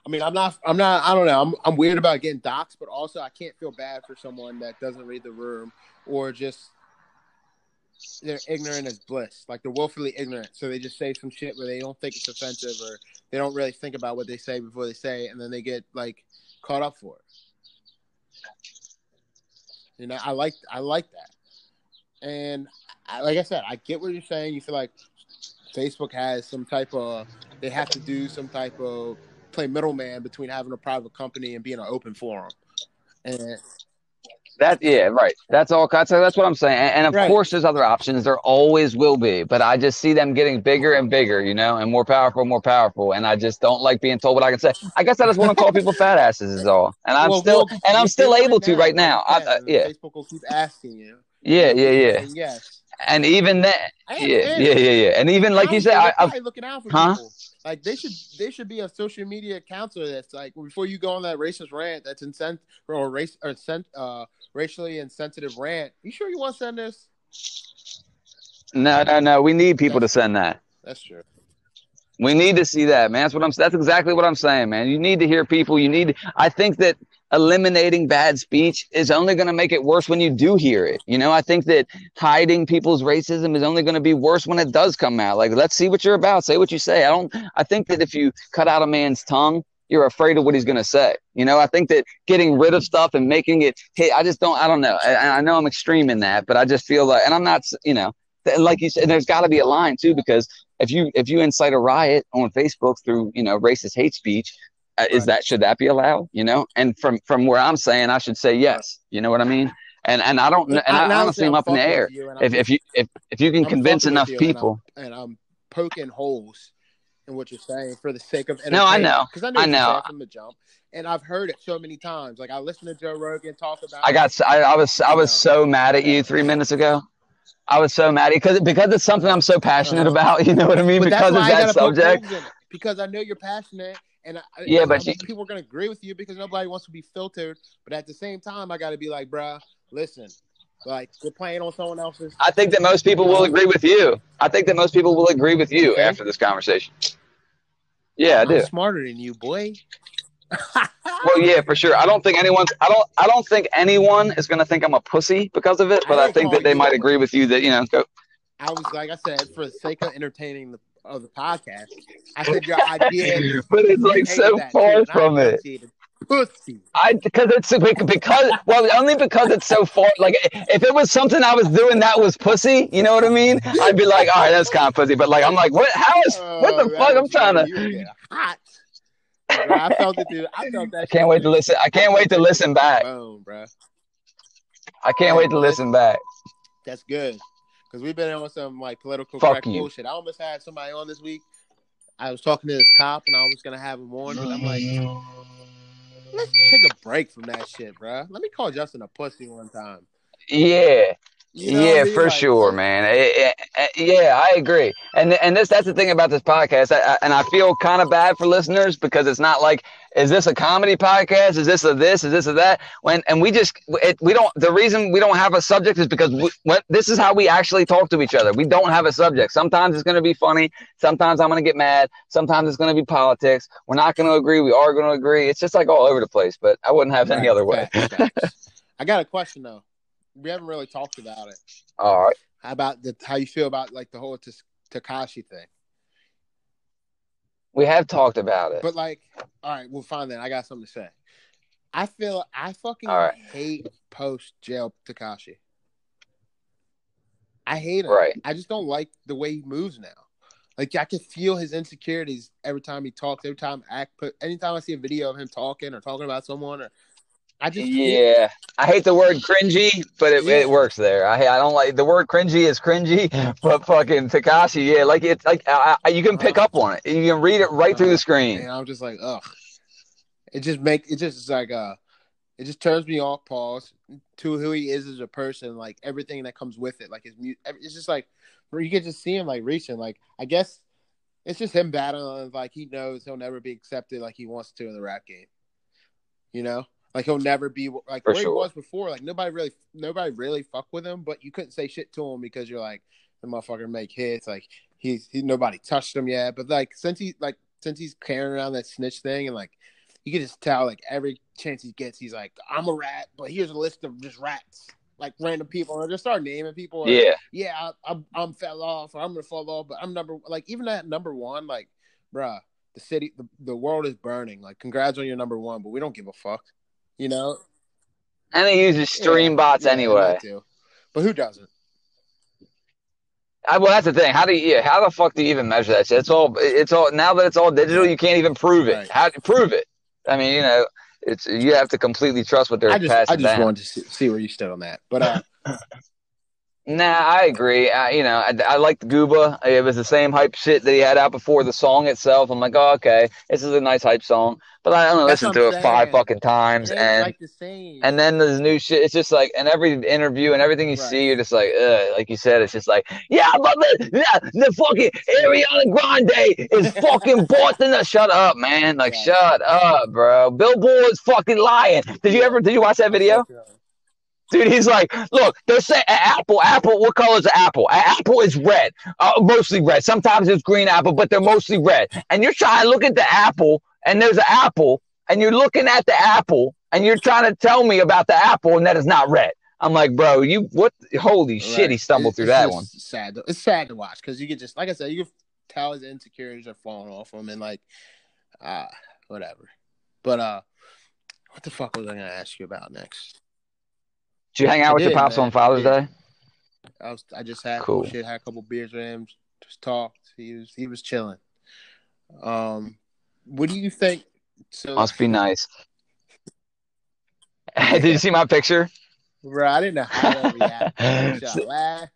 I mean, I'm not, I'm not, I don't know. I'm, I'm weird about getting doxxed, but also I can't feel bad for someone that doesn't read the room or just they're ignorant as bliss, like they're willfully ignorant. So they just say some shit where they don't think it's offensive or they don't really think about what they say before they say it, and then they get like caught up for it. You know, I like, I like that, and I, like I said, I get what you're saying. You feel like Facebook has some type of, they have to do some type of play middleman between having a private company and being an open forum. And That yeah, right. That's all. That's, that's what I'm saying. And, and of Right. course, there's other options. There always will be. But I just see them getting bigger and bigger, you know, and more powerful, and more powerful. And I just don't like being told what I can say. I guess I just want to call people fat asses, is all. And I'm Well, still, well, and I'm still able to right now. I, Yeah, uh, yeah, Facebook will keep asking you. yeah, yeah, yeah. And yes. And even I yeah, yeah, yeah, yeah. And even like I you said, I, I've, looking out for Huh? people. Like they should, they should be a social media counselor that's like before you go on that racist rant that's incent or race or sent uh racially insensitive rant. You sure you want to send this? no, no, no. We need people to send that. That's true. We need to see that, man. That's what I'm. That's exactly what I'm saying, man. You need to hear people. You need. I think that eliminating bad speech is only going to make it worse when you do hear it. You know, I think that hiding people's racism is only going to be worse when it does come out. Like, let's see what you're about. Say what you say. I don't. I think that if you cut out a man's tongue, you're afraid of what he's going to say. You know, I think that getting rid of stuff and making it hit. I just don't. I don't know. I, I know I'm extreme in that, but I just feel like, and I'm not. You know, like you said, there's got to be a line too because if you if you incite a riot on Facebook through you know racist hate speech, is that should that be allowed? You know, and from from where I'm saying, I should say yes. You know what I mean? And and I don't. And I, And honestly, I'm up in the air. you, If if you if if you can I'm convince enough you, and I'm- people, and I'm poking holes in what you're saying for the sake of No, I know. because I know I know. from the jump, and I've heard it so many times. Like I listened to Joe Rogan talk about. I got I, I was I was know. so mad at you three minutes ago. I was so mad because because it's something I'm so passionate Uh-huh. about. <laughs> You know what I mean? But Because I that subject. holes in it, because I know you're passionate, and I, Yeah, I- but I- you- people are gonna agree with you because nobody wants to be filtered. But at the same time, I got to be like, bruh, listen, like you're playing on someone else's. I think that most people will agree with you. I think that most people will agree with you Okay. after this conversation. Yeah, I I'm do. smarter than you, boy. <laughs> Well, yeah, for sure. I don't think anyone's. I don't. I don't think anyone is going to think I'm a pussy because of it. But I I think that they might agree with you that you know. Go, I was like I said, for the sake of entertaining the of the podcast, I said your <laughs> idea. but it's like so far from it. Pussy. I because it's because well only because it's so far. Like if it was something I was doing that was pussy, you know what I mean? I'd be like, all right, that's kind of pussy. But like I'm like, what? How is oh, what Oh, the that fuck? I'm trying funny. You were to. hot. Bro, I felt it, dude. I felt that. I can't wait to listen. I can't wait to listen back. Boom, bro. I can't wait to listen back. That's good. Because we've been on some like political Fuck correct you. bullshit. I almost had somebody on this week. I was talking to this cop and I was gonna have him on, and I'm like, let's take a break from that shit, bro. Let me call Justin a pussy one time. Yeah. You know yeah, I mean? for Like, sure, man. Eh, eh, eh, yeah, I agree. And and this that's the thing about this podcast. I, I, and I feel kind of bad for listeners because it's not like is this a comedy podcast? Is this a this? Is this a that? When and we just it, we don't. The reason we don't have a subject is because we, when, this is how we actually talk to each other. We don't have a subject. Sometimes it's going to be funny. Sometimes I'm going to get mad. Sometimes it's going to be politics. We're not going to agree. We are going to agree. It's just like all over the place. But I wouldn't have it any other way. facts, facts. I got a question though. We haven't really talked about it. All right. How about the how you feel about like the whole Tekashi thing? We have talked about it. But like, all right, well, fine then. I got something to say. I feel I fucking right. hate post jail Tekashi. I hate him. Right. I just don't like the way he moves now. Like I can feel his insecurities every time he talks. Every time I act, put anytime I see a video of him talking or talking about someone, or I just Yeah, I hate the word cringy, but it, Yeah. it works there. I I don't like the word cringy is cringy, <laughs> but fucking Tekashi, yeah, like it's like I, I, you can pick up on it. You can read it right through the screen. And I'm just like, ugh. It just make it just like uh it just turns me off, pause, to who he is as a person, like everything that comes with it. Like his music it's just like where you can just see him like reaching. Like I guess it's just him battling like he knows he'll never be accepted like he wants to in the rap game. You know? Like he'll never be like For where sure. he was before. Like nobody really nobody really fuck with him, but you couldn't say shit to him because you're like the motherfucker make hits. Like he's he nobody touched him yet. But like since he like since he's carrying around that snitch thing and like you can just tell like every chance he gets, he's like, I'm a rat, but here's a list of just rats. Like random people, and just start naming people. or, Yeah, yeah, I, I'm I'm fell off, or I'm gonna fall off, but I'm number like even at number one, like, bruh, the city, the, the world is burning. Like, congrats on your number one, but we don't give a fuck, you know. and he uses stream Yeah, bots yeah, anyway. But who doesn't? I, well, that's the thing. How do you? Yeah, how the fuck do you even measure that shit? It's all. It's all. Now that it's all digital, you can't even prove it. Right. How prove it? I mean, you know, it's you have to completely trust what they're I just passing I just down. wanted to see, see where you stood on that. But uh, <laughs> Nah, I agree. I, you know, I, I liked Gooba. It was the same hype shit that he had out before the song itself. I'm like, oh, okay, this is a nice hype song. But I only listened to it five fucking times, and like the same. and then there's new shit. It's just like, and every interview and everything you Right. see, you're just like, ugh, like you said, it's just like, yeah, but the, yeah, the fucking Ariana Grande is fucking Boston. Shut up, man. Like, Right. shut up, bro. Billboard's fucking lying. Did you ever? Did you watch that video? Dude, he's like, look, they're saying apple, apple. What color is an apple? An apple is red, uh, mostly red. Sometimes it's green apple, but they're mostly red. And you're trying to look at the apple, and there's an apple, and you're looking at the apple, and you're trying to tell me about the apple, and that is not red. I'm like, bro, you what? Holy shit, he stumbled It- through it's that one. Sad. to- It's sad to watch because you can just, like I said, you can tell his insecurities are falling off him, and like, ah, whatever. But uh, what the fuck was I gonna ask you about next? Did you hang out I with your pops man. on Father's. Day? I was, I just had Cool. shit, had a couple beers with him, just talked. He was, he was chilling. Um, what do you think? So, Must be nice. <laughs> Did you see my picture? bro, I didn't know how to react. <laughs> I So- laugh?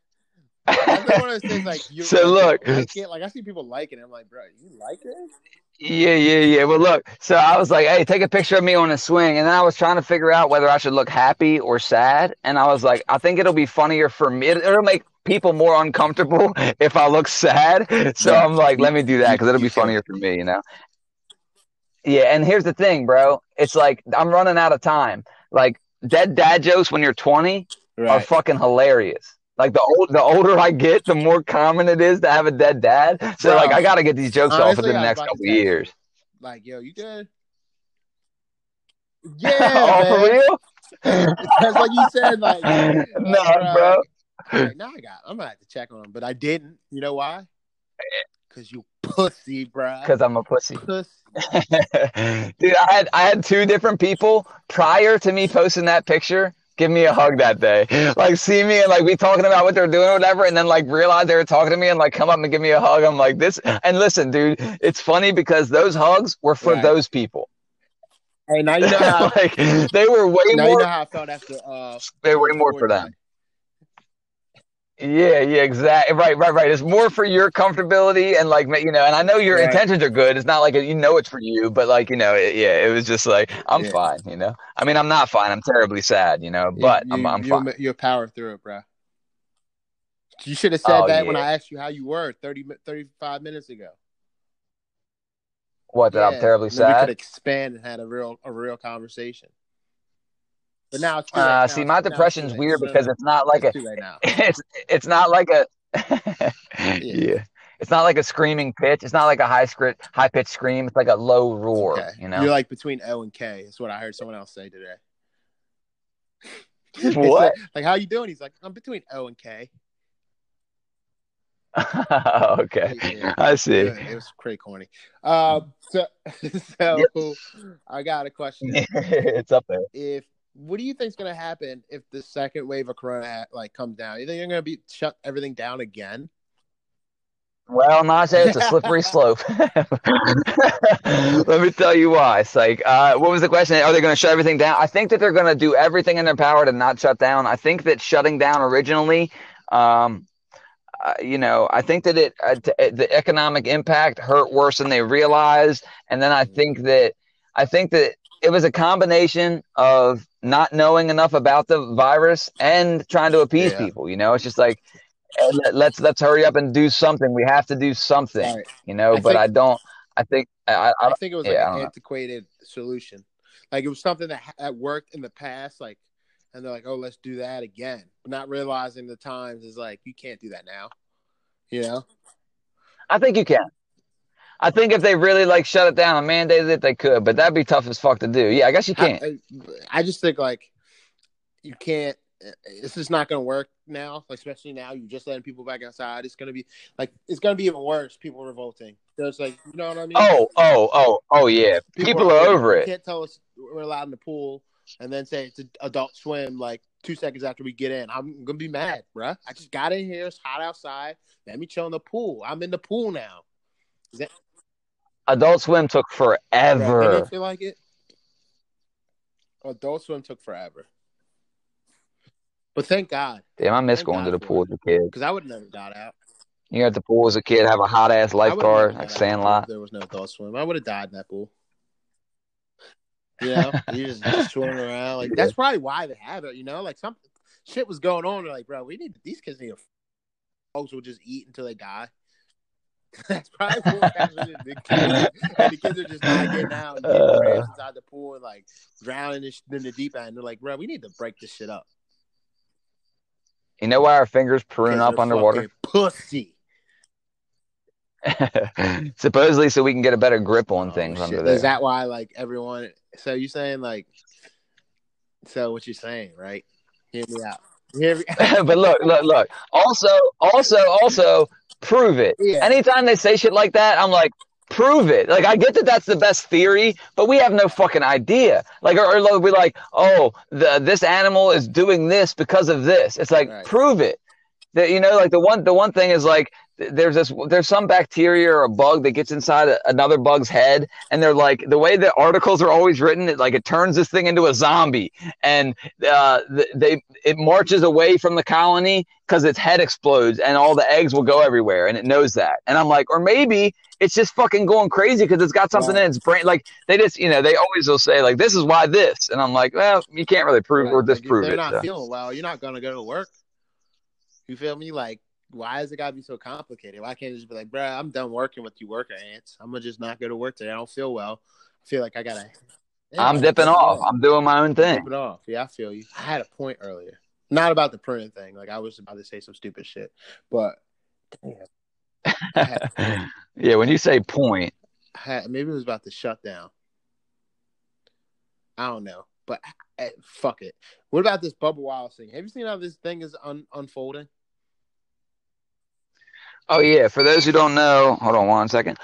That's like one of those things. Like you, So look. like. Like I see people liking it. I'm like, bro, you like it? Yeah, yeah, yeah. Well, look, so I was like, hey, take a picture of me on a swing. And then I was trying to figure out whether I should look happy or sad. And I was like, I think it'll be funnier for me. It- It'll make people more uncomfortable <laughs> if I look sad. So. I'm like, let me do that because it'll be funnier for me, you know? Yeah, and here's the thing, bro. It's like I'm running out of time. Like, dead dad jokes when you're 20 are fucking hilarious. Like the old, the older I get, the more common it is to have a dead dad. So Bro, like, I got to get these jokes off honestly, within the next couple years. Like, yo, you good? <laughs> Yeah, oh, for real? <laughs> Because like you said, like, no, <laughs> Nah, bro. Like, now I got. I'm gonna have to check on him, but I didn't. You know why? Because you pussy, bro. Because I'm a pussy. pussy. Dude, I had I had two different people prior to me posting that picture give me a hug that day. Like see me and like we talking about what they're doing or whatever, and then like realize they were talking to me and like come up and give me a hug. I'm like this and listen, dude, it's funny because those hugs were for Right. those people. Hey, now you know <laughs> how. like they were way now you more know how I felt after. Uh, they were way more for them. Yeah, yeah, exactly. Right, right, right. It's more for your comfortability and like, you know, and I know your Right. intentions are good. It's not like you know it's for you, but like, you know, it, yeah, it was just like I'm Yeah. fine, you know. I mean, I'm not fine. I'm terribly sad, you know, but you, I'm I'm you, fine. You power through it, bro. You should have said Oh, that when. I asked you how you were 30, 35 minutes ago. What? That I'm terribly then We could sad. expand and had a real a real conversation. But now it's. Uh, Now see, it's- my it's depression's late. weird No, because it's not like a it's too late now. <laughs> it's it's not like a <laughs> yeah. It's not like a screaming pitch. It's not like a high script high pitched scream. It's like a low roar. Okay. You know You're like between O and K. That's what I heard someone else say today. <laughs> What? said, like, how you doing? He's like, I'm between O and K. okay, Yeah. I see. It, it was pretty corny. Um, so, so I got a question. it's up there. If what do you think is gonna happen if the second wave of Corona like comes down? You think you're gonna be shut everything down again? Well, Najee, it's a <laughs> slippery slope. <laughs> Let me tell you why. It's like, uh, what was the question? Are they going to shut everything down? I think that they're going to do everything in their power to not shut down. I think that shutting down originally, um, uh, you know, I think that it uh, t- the economic impact hurt worse than they realized, and then I think that I think that it was a combination of not knowing enough about the virus and trying to appease Yeah. people. You know, it's just like eh, let- let's let's hurry up and do something. We have to do something. Right. You know, I but think- I don't. I think I, I, I think it was yeah, I an don't know. antiquated solution. Like it was something that, ha- that worked in the past, like, and they're like, "Oh, let's do that again," but not realizing the times is like you can't do that now. You know, I think you can. I think if they really like shut it down and mandated it, they could, but that'd be tough as fuck to do. Yeah, I guess you can't. I, I just think like you can't. It's just not going to work now, like, especially now. You're just letting people back outside. It's going to be like it's going to be even worse. People revolting. It's like you know what I mean? Oh, oh, oh, oh, yeah. People, are over You it. can't tell us we're allowed in the pool and then say it's an adult swim like two seconds after we get in. I'm gonna be mad, bruh. I just got in here. It's hot outside. Let me chill in the pool. I'm in the pool now. Adult Swim took forever. Didn't feel like it? Adult swim took forever. But thank God, Damn, I miss Thank going to the pool as a kid. because I would never got out. You got the pool as a kid, have a hot ass lifeguard, like Sandlot. There was no adult swim. I would have died in that pool. You know, you just, just <laughs> swimming around. Like that's probably why they have it. You know, like some shit was going on. They're like, bro, we need these kids need a folks will just eat until they die. <laughs> That's probably what happened. The kids, and the kids are just not getting out and getting Uh. inside the pool and like drowning in the- deep end. They're like, bro, we need to break this shit up. You know why our fingers prune up underwater? Pussy. <laughs> Supposedly, so we can get a better grip on Oh, things shit. under there. Is that why like everyone? So you saying like? So what you saying, right? Hear me out. Hear me. <laughs> but look, look, look. Also, also, also, prove it. Yeah. Anytime they say shit like that, I'm like, prove it. Like, I get that that's the best theory, but we have no fucking idea. Like, or, or be like, oh, the, this animal is doing this because of this. It's like, Right. prove it. That you know, like the one, the one thing is like, there's this, there's some bacteria or a bug that gets inside a, another bug's head, and they're like, the way the articles are always written, it like it turns this thing into a zombie, and uh, they it marches away from the colony because its head explodes and all the eggs will go everywhere and it knows that and i'm like or maybe it's just fucking going crazy because it's got something Right. in its brain like they just you know they always will say like this is why this and i'm like well you can't really prove or Like, if disprove they're it not so. feeling well. You're not gonna go to work. You feel me? Like, why is it gotta be so complicated? Why can't it just be like, bruh, I'm done working with you worker ants. I'm gonna just not go to work today. I don't feel well. I feel like I gotta. Yeah, i'm dipping yeah. off i'm doing my own thing Dipping off. Yeah, I feel you. I had a point earlier. Not about the printing thing. Like I was about to say some stupid shit, but damn, <laughs> yeah when you say point had maybe it was about the shutdown. I don't know, but eh, fuck it. What about this Bubba Wallace thing? Have you seen how this thing is un- unfolding? Oh yeah, for those who don't know, hold on one second.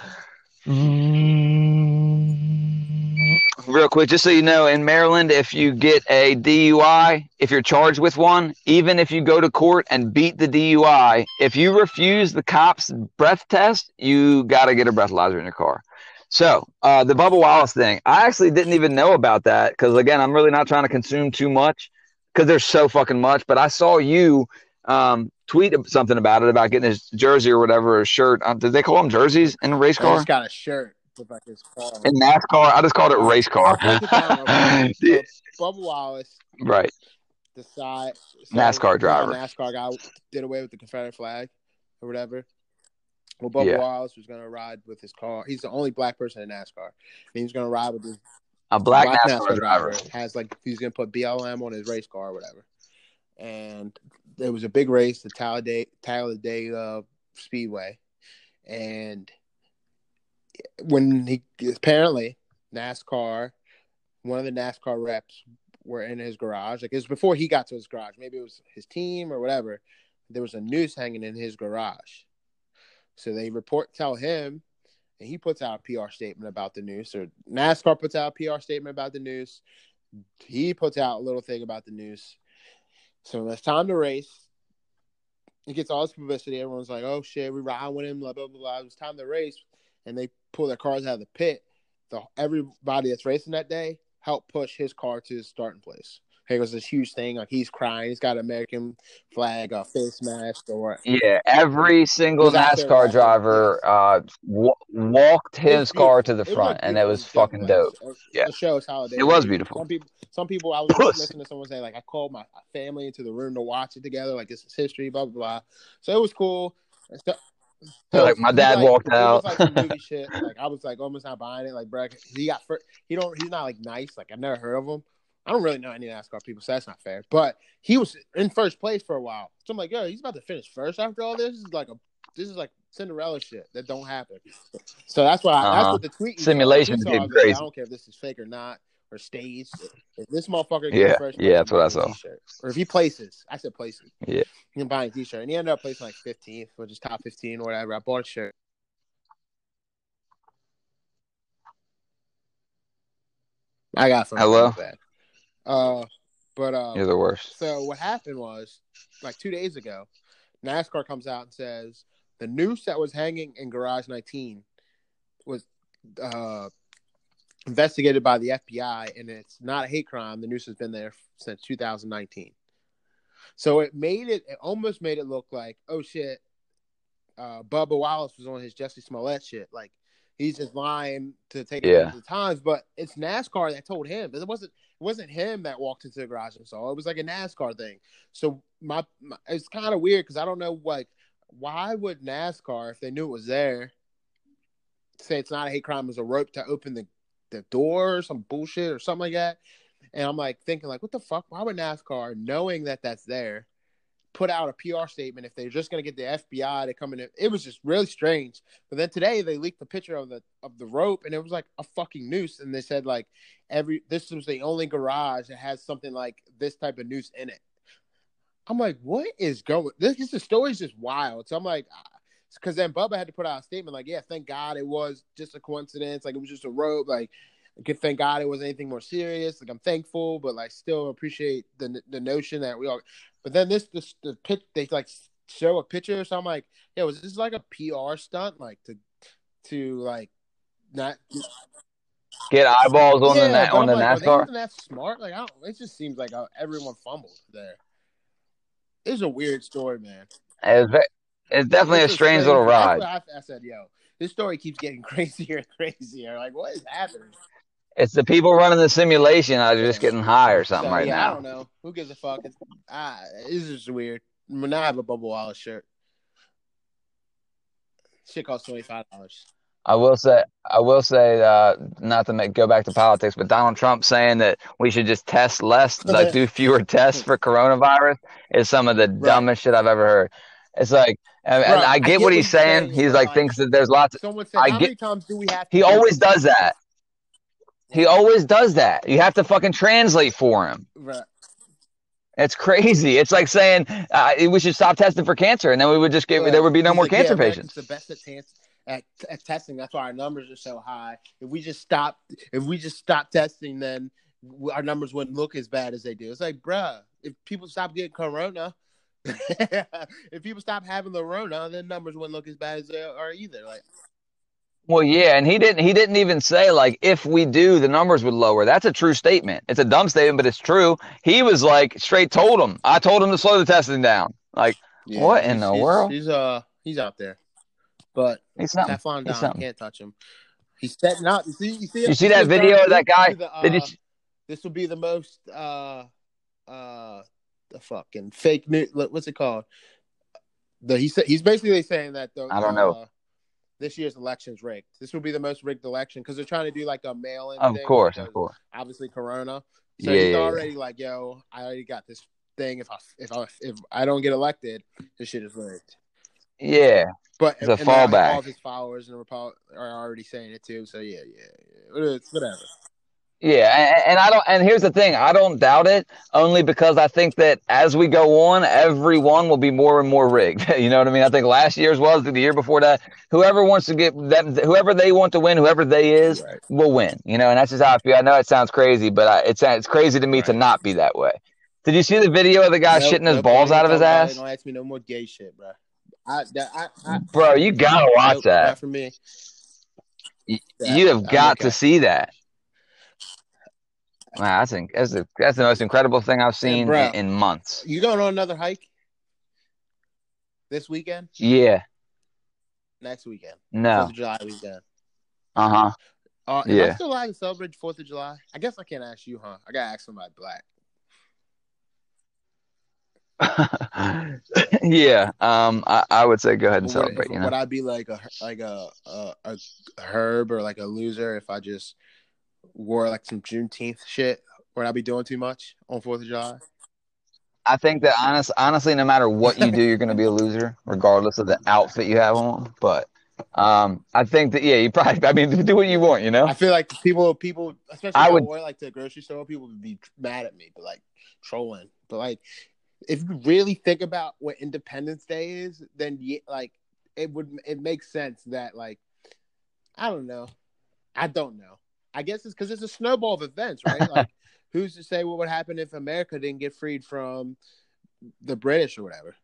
Real quick, just so you know, in Maryland, if you get a DUI, if you're charged with one, even if you go to court and beat the DUI, if you refuse the cop's breath test, you got to get a breathalyzer in your car. So, uh, the Bubba Wallace thing, I actually didn't even know about that because, again, I'm really not trying to consume too much because there's so fucking much. But I saw you um, tweet something about it about getting his jersey or whatever, or shirt. Uh, did they call them jerseys in a race I car? just got a shirt like his car. In NASCAR, I just called it race car. I'll break it down real quick. Yeah, Bubba Wallace right. decide so NASCAR the driver. NASCAR guy did away with the Confederate flag or whatever. Well, Bubba Yeah. Wallace was going to ride with his car. He's the only black person in NASCAR. And he was going to ride with his A black, NASCAR, driver. Has like he's going to put BLM on his race car or whatever. And there was a big race, the Talladega, uh Speedway, and when he apparently NASCAR, one of the NASCAR reps were in his garage. Like it was before he got to his garage. Maybe it was his team or whatever. There was a noose hanging in his garage. So they report tell him, and he puts out a PR statement about the noose, or NASCAR puts out a PR statement about the noose. He puts out a little thing about the noose. So when it's time to race, it gets all this publicity. Everyone's like, "Oh shit, we ride with him." Blah blah blah. It was time to race, and they pull their cars out of the pit. The everybody that's racing that day helped push his car to his starting place. It was this huge thing. Like he's crying. He's got an American flag, a face mask, or Yeah, every single out NASCAR driver uh, w- walked his It's car to the front, and it was fucking dope. It, Yeah. it shows how It was beautiful. Some people, some people, I <laughs> was listening to someone say like, I called my family into the room to watch it together. Like this is history, blah blah blah. So it was cool. And so- So, like, my it dad walked it was out. like movie <laughs> shit. Like I was like almost not buying it. Like, bro, he got first. He don't. He's not like nice. Like I've never heard of him. I don't really know any NASCAR people, so that's not fair. But he was in first place for a while. So I'm like, yo, he's about to finish first after all this. This is like a this is like Cinderella shit that don't happen. So that's why that's Uh-huh. what the tweet Simulation you is I crazy. like, I don't care if this is fake or not or staged. If this motherfucker Yeah, gets first, yeah, that's what I I'm buying a saw. T-shirt. Or if he places, I said places. Yeah. he can buy a t-shirt, and he ended up placing like 15th, which is top 15 or whatever. I bought a shirt. I got from Hello? Bad. Uh, but uh, You're the worst. so what happened was, like two days ago, NASCAR comes out and says the noose that was hanging in Garage 19 was uh, investigated by the FBI, and it's not a hate crime. The noose has been there since 2019. So it made it, it almost made it look like, oh shit, uh, Bubba Wallace was on his Jussie Smollett shit. Like he's just lying to take Yeah. the times. But it's NASCAR that told him. It wasn't it wasn't him that walked into the garage and saw. It was like a NASCAR thing. So my, my it's kind of weird because I don't know like why would NASCAR if they knew it was there say it's not a hate crime as a rope to open the the door or some bullshit or something like that. And I'm like thinking like what the fuck? Why would NASCAR knowing that that's there? Put out a PR statement if they're just going to get the FBI to come in. It was just really strange. But then today they leaked the picture of the of the rope, and it was like a fucking noose. And they said like every this was the only garage that has something like this type of noose in it. I'm like, what is going? This, this the story's just wild. So I'm like, ah, because then Bubba had to put out a statement like, yeah, thank God it was just a coincidence. Like it was just a rope. Like, thank God it wasn't anything more serious. Like I'm thankful, but like still appreciate the the notion that we all. But then this this the pitch they like show a picture. So I'm like, yeah, was this like a PR stunt, like to to like not <laughs> Get eyeballs on the na- on the like, NASCAR. that smart? Like, I don't, it just seems like uh, everyone fumbled there. It's a weird story, man. It's, it's definitely a It's strange little ride. I, I said, yo, this story keeps getting <laughs> crazier and crazier. Like, what is happening? It's the people running the simulation are just getting high or something So, right yeah, I don't know. Who gives a fuck? It's, ah, it's just weird. Now I have a Bubba Wallace shirt. Shit costs twenty five dollars. I will say, I will say, uh, not to make, go back to politics, but Donald Trump saying that we should just test less, <laughs> like do fewer tests for coronavirus, is some of the dumbest shit I've ever heard. It's like, and, and Right, I get what he's saying. He's like thinks that there's lots. Of, Someone said, I how get- many times do we have? He always does that. He always does that. You have to fucking translate for him. Right. It's crazy. It's like saying uh, we should stop testing for cancer, and then we would just get there would be no more like, cancer Americans patients. The best at, chance, at, at testing. That's why our numbers are so high. If we just stop, if we just stop testing, then our numbers wouldn't look as bad as they do. It's like, bruh, if people stop getting corona, <laughs> if people stop having the rona, then numbers wouldn't look as bad as they are either. Like, Well, yeah, and he didn't. He didn't even say like if we do, the numbers would lower. That's a true statement. It's a dumb statement, but it's true. He was like straight told him. I told him to slow the testing down. Like What in the he's- world? He's uh, he's out there, but he's not. Teflon He's Don something. can't touch him. He's setting up. You see, you see, You see that video of that guy? The, uh, Did you, this will be the most uh uh the fucking fake news what's it called the he said he's basically saying that the I don't know. This year's election's rigged this will be the most rigged election because they're trying to do like a mail-in of thing course, of course. obviously corona so Yeah, he's yeah, yeah. already like yo i already got this thing if i if i if i don't get elected this shit is rigged Yeah, but It's a and fallback. all of his followers and the Repo- are already saying it too so yeah yeah, yeah. It's whatever yeah, and, and I don't. And here's the thing: I don't doubt it, only because I think that as we go on, everyone will be more and more rigged. <laughs> you know what I mean? I think last year's was the year before that. Whoever wants to get that, whoever they want to win, whoever they is, Right. will win. You know, and that's just how I feel. I know it sounds crazy, but I, it's it's crazy to me to not be that way. Did you see the video of the guy shitting his balls out of his ass? Don't ask me no more gay shit, bro. I, that, I, I, Bro, you gotta watch that. For me. Y- Yeah, You have got to see that. Wow, that's, in- that's, the, that's the most incredible thing I've seen bro. in, in months. You going on another hike this weekend? Yeah. Next weekend? Fourth No. of July weekend. Uh huh. Uh, am I Yeah. still to celebrate Fourth of July? I guess I can't ask you, huh? I gotta ask somebody black. <laughs> yeah. Um. I, I would say go ahead and Would, celebrate. You would. I be like a like a, a a herb or like a loser if I just wore like some Juneteenth shit? Would I be doing too much on Fourth of July? I think that honest, honestly, no matter what you do, you're going to be a loser, regardless of the outfit you have on. But um, I think that yeah, you probably. I mean, <laughs> do what you want. You know. I feel like people, people, especially I I would- wore like to the grocery store, people would be mad at me, but like trolling. But like, if you really think about what Independence Day is, then yeah, like it would it makes sense that like I don't know, I don't know. I guess it's because it's a snowball of events, right? <laughs> Like, who's to say what would happen if America didn't get freed from the British or whatever?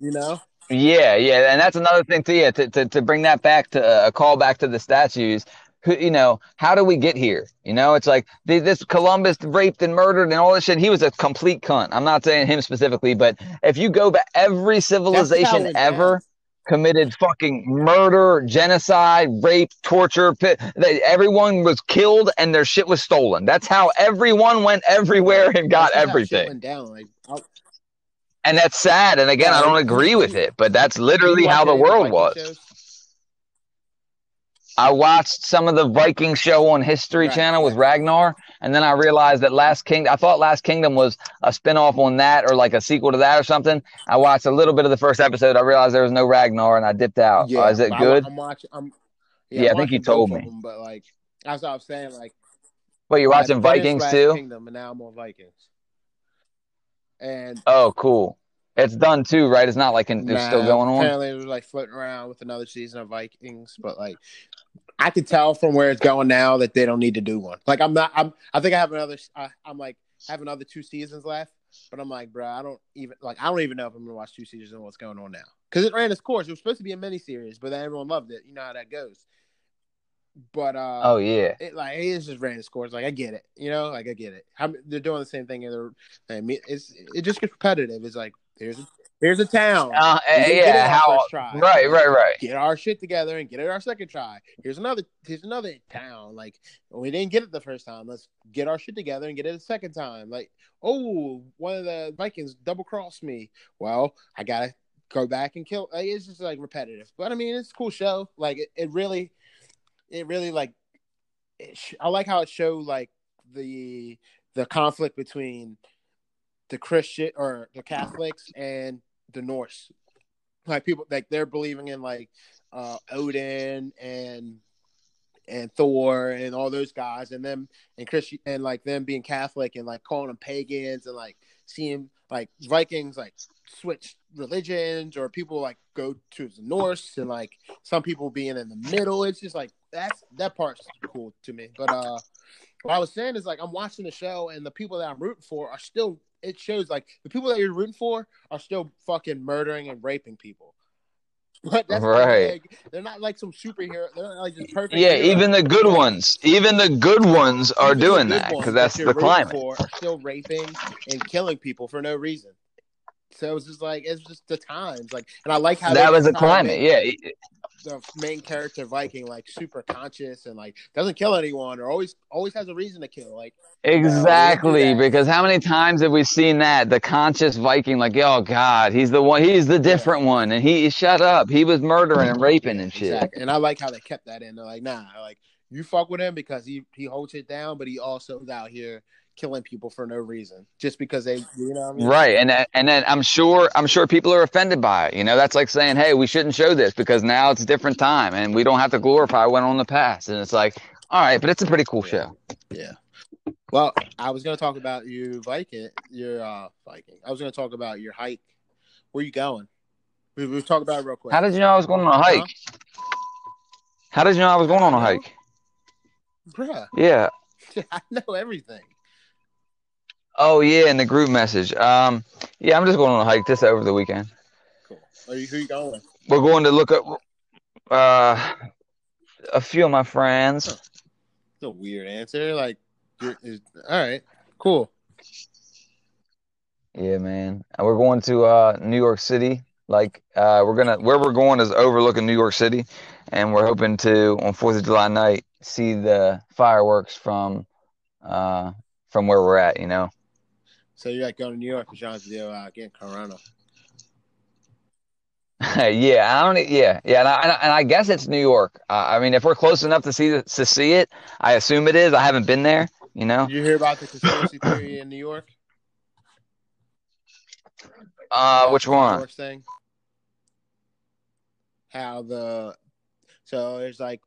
You know? Yeah, yeah, and that's another thing too. Yeah, to to, to bring that back to uh, a call back to the statues. Who, you know, how do we get here? You know, it's like the, this Columbus raped and murdered and all this shit. He was a complete cunt. I'm not saying him specifically, but if you go back, every civilization ever down. Committed fucking murder, genocide, rape, torture. They, everyone was killed and their shit was stolen. That's how everyone went everywhere and got everything. Down. Like, I'll- And that's sad. And again, I don't agree with it, but that's literally how the world was. I watched some of the Viking show on History Right, Channel with. Ragnar, and then I realized that Last King. I thought Last Kingdom was a spinoff on that or like a sequel to that or something. I watched a little bit of the first episode. I realized there was no Ragnar, and I dipped out. Uh, is it good? I, am watching. I'm, Yeah, I'm I think you told me. them, but like that's what I'm saying. Like, But you're watching Vikings Last too. Kingdom, and now I'm on Vikings. And Oh, cool. It's done too, right? It's not like in, it's still going on. Apparently, it was like floating around with another season of Vikings, but like. I could tell from where it's going now that they don't need to do one. Like I'm not. I'm. I think I have another. I, I'm like have another two seasons left, but I'm like, bro, I don't even like. I don't even know if I'm gonna watch two seasons of what's going on now because it ran its course. It was supposed to be a miniseries, but then everyone loved it. You know how that goes. But uh, Oh yeah. it like it's just ran its course. Like I get it, you know, like I get it. How, they're doing the same thing. In the, I mean, it's it just gets repetitive. It's like here's a, here's a town. Uh, We didn't get it yeah. How? Right. Right. Right. Get our shit together and get it our second try. Here's another. Here's another town. Like we didn't get it the first time. Let's get our shit together and get it a second time. Like oh, one of the Vikings double crossed me. Well, I gotta go back and kill. Like, it's just like repetitive. But I mean, it's a cool show. Like it, it really, it really like. It sh- I like how it showed like the the conflict between the Christian or the Catholics and the Norse. Like people like they're believing in like uh Odin and and Thor and all those guys and them and Christian and like them being Catholic and like calling them pagans and like seeing like Vikings like switch religions or people like go to the Norse and like some people being in the middle. It's just like that's that part's cool to me. But uh what I was saying is like I'm watching the show and the people that I'm rooting for are still it shows like the people that you're rooting for are still fucking murdering and raping people. <laughs> But that's Right. like, they're not like some superhero. They're not like just perfect. Yeah. heroes. Even the good ones. Even the good ones are Even doing that because that's you're the rooting climate. For are still raping and killing people for no reason. So it's just like it's just the times, like, and I like how That was the climate. Yeah. The main character Viking like super conscious and like doesn't kill anyone or always always has a reason to kill. Like Exactly, because how many times have we seen that the conscious Viking, like, oh God, he's the one, he's the different one, and he shut up, he was murdering and <laughs> raping and shit. Exactly. And I like how they kept that in. They're like, nah, like you fuck with him because he he holds it down, but he also is out here killing people for no reason, just because they, you know, what I mean? Right, and then- and then I'm sure I'm sure people are offended by it. You know, that's like saying, hey, we shouldn't show this because now it's a different time, and we don't have to glorify what went on in the past. And it's like, all right, but it's a pretty cool show. Yeah. Well, I was gonna talk about you Viking, your uh Viking. I was gonna talk about your hike. Where you going? We we talk about it real quick. How did you know I was going on a hike? How did you know I was going on a hike? Bruh, Yeah, <laughs> I know everything. Oh yeah, in the group message. Um, yeah, I'm just going on a hike this over the weekend. Cool. Are you who you going with? We're going to look up uh a few of my friends. Huh. It's a weird answer. Like, all right, cool. Yeah, man. And we're going to uh New York City. Like uh we're gonna where we're going is overlooking New York City and we're hoping to on Fourth of July night see the fireworks from uh from where we're at, you know. So you're like going to New York for Sean's deal uh, getting Corona. <laughs> Yeah, I don't. Yeah, yeah, and I, and I guess it's New York. Uh, I mean, if we're close enough to see the, to see it, I assume it is. I haven't been there, you know. Did you hear about the conspiracy <coughs> theory in New York? Uh, which one? fireworks thing? How the so there's like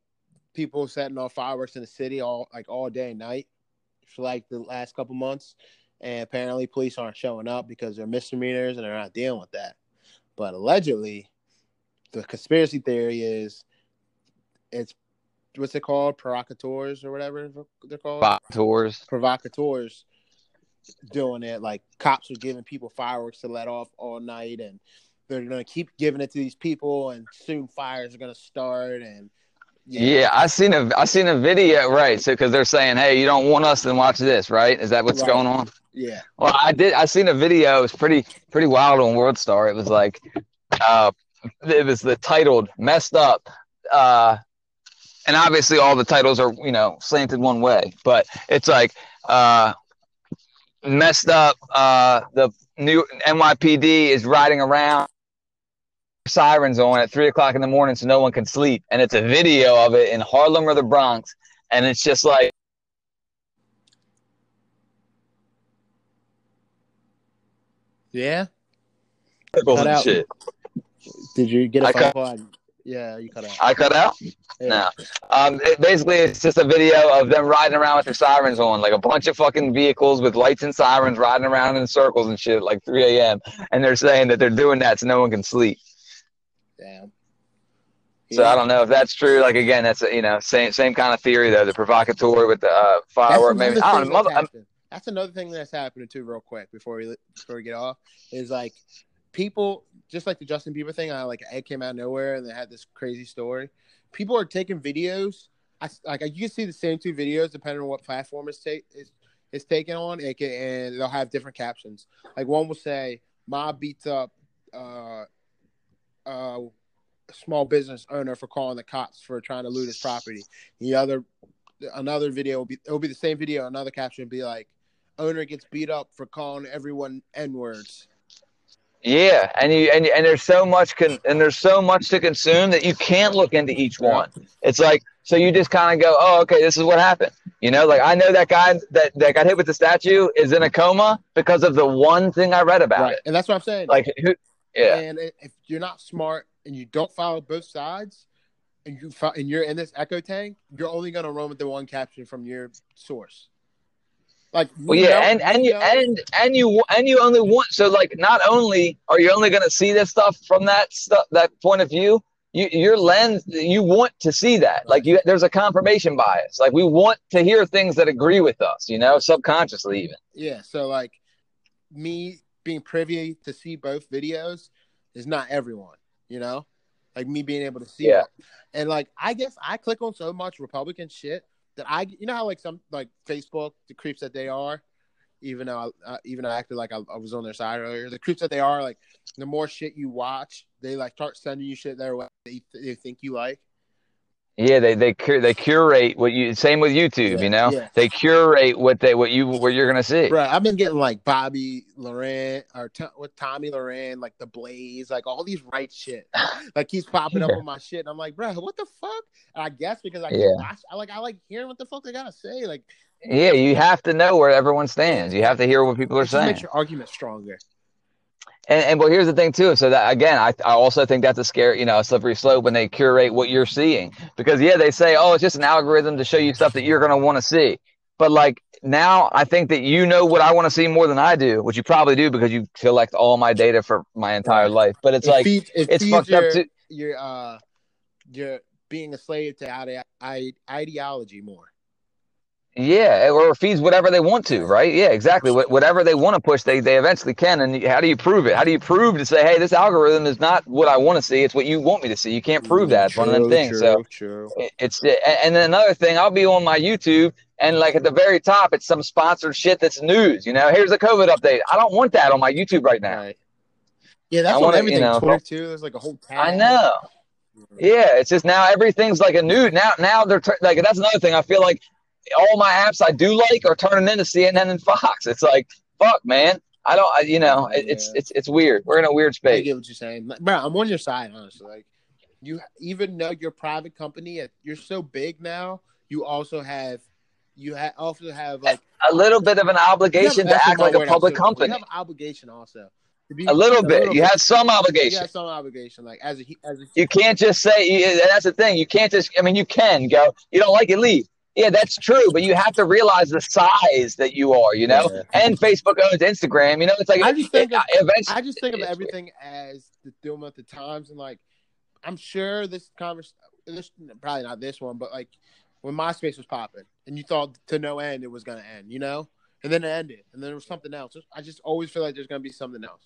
people setting off fireworks in the city all like all day and night for like the last couple months, and apparently police aren't showing up because they're misdemeanors and they're not dealing with that. But allegedly, the conspiracy theory is it's what's it called provocateurs or whatever they're called tours. provocateurs doing it. Like cops are giving people fireworks to let off all night, and they're gonna keep giving it to these people, and soon fires are gonna start. And Yeah, I seen a I seen a video right. So because they're saying, hey, you don't want us, then watch this, right? Is that what's Right. going on? yeah, Well, I did. I seen a video. It was pretty pretty wild on World Star. It was like, uh, it was the titled "Messed Up," uh, and obviously all the titles are you know slanted one way, but it's like uh, messed up. Uh, the new NYPD is riding around sirens on at three o'clock in the morning so no one can sleep, and it's a video of it in Harlem or the Bronx, and it's just like. yeah. Cut out. Shit. Did you get a I phone call? Yeah, you cut out. I cut out. Yeah. No. Um, it, basically, it's just a video of them riding around with their sirens on, like a bunch of fucking vehicles with lights and sirens riding around in circles and shit, at like 3 a.m. And they're saying that they're doing that so no one can sleep. Damn. So I don't know if that's true. Like again, that's a, you know same same kind of theory though. The provocateur with the uh, firework. Maybe I don't know. Mother, That's, that's another thing that's happening too, real quick before we before we get off. Is like people just like the Justin Bieber thing. I like it came out of nowhere and they had this crazy story. People are taking videos. I like you can see the same two videos depending on what platform it's take is is taken on, and can- and they'll have different captions. Like one will say, "Mob beats up." Uh, uh, small business owner for calling the cops for trying to loot his property. The other another video will be it'll be the same video. Another caption will be like, owner gets beat up for calling everyone n words. yeah, and you and and there's so much con- and there's so much to consume that you can't look into each one. It's like so you just kind of go, oh, okay, this is what happened. You know, like I know that guy that that got hit with the statue is in a coma because of the one thing I read about Right, it. and that's what I'm saying. Like who? Yeah. And if you're not smart and you don't follow both sides, and you fo- and you're in this echo tank, you're only gonna run with the one caption from your source. Like Well, yeah, know- and and you know- and and you and you only want so like not only are you only going to see this stuff from that stuff that point of view, you your lens you want to see that like you there's a confirmation bias. Like we want to hear things that agree with us, you know, subconsciously even. Yeah, so like me being privy to see both videos is not everyone, you know? Like me being able to see Yeah. it. And like I guess I click on so much Republican shit that I you know how like some like Facebook, the creeps that they are, even though I, uh, even though I acted like I, I was on their side earlier, the creeps that they are, like the more shit you watch, they like start sending you shit their way they, they think you like. Yeah, they they they curate what you same with YouTube, Yeah, you know. yeah. They curate what they what you what you're going to see. Bro, I've been getting like Bobby Laurent or with Tomi Lahren, like the Blaze, like all these right shit. Like he's popping up on my shit, and I'm like, bro, what the fuck? And I guess because I Yeah. watch, I like I like hearing what the fuck they gotta say. Like, Yeah, you have to know where everyone stands. You have to hear what people are saying. makes your argument stronger. And, and well, here's the thing too. So that again, I, I also think that's a scary, you know, a slippery slope when they curate what you're seeing. Because yeah, they say, oh, it's just an algorithm to show you stuff that you're going to want to see. But like now, I think that you know what I want to see more than I do, which you probably do because you collect all my data for my entire life. But it's it like feeds, it it's fucked your, up to. your uh your being a slave to ide- ideology more. Yeah, or feeds whatever they want to, right? Yeah, exactly. Wh- Whatever they want to push, they, they eventually can. And how do you prove it? How do you prove to say, hey, this algorithm is not what I want to see; it's what you want me to see. You can't prove that. It's one of them True, things. So True, true. it- it's and then another thing, I'll be on my YouTube and like at the very top, it's some sponsored shit that's news. You know, here's a COVID update. I don't want that on my YouTube right now. Right. Yeah, that's I on wanna, you know- Twitter too. There's like a whole. I know. Mm. Yeah, it's just now everything's like a new now. Now they're like that's another thing. I feel like all my apps I do like are turning into CNN and Fox. It's like fuck, man. I don't. I, you know, it, it's Yeah. it's it's weird. We're in a weird space. I get what you're saying, bro. I'm on your side, honestly. Like, you even though you're private company, you're so big now. You also have, you ha- also have like A little bit of an obligation to act like a public company. You have an obligation also. Be, A little bit. You have some You obligation. have some obligation, like as a as a You can't just say. you- That's the thing. You can't just. I mean, you can go. You don't like it, leave. Yeah, that's true. But you have to realize the size that you are. You know. Yeah. And Facebook owns Instagram. You know, it's like I just think it- of- eventually. I just think of it's everything as the doing of the times and like I'm sure this conversation this probably not this one, but like when MySpace was popping and you thought to no end it was gonna end, you know? And then it ended and then there was something else. I just always feel like there's gonna be something else.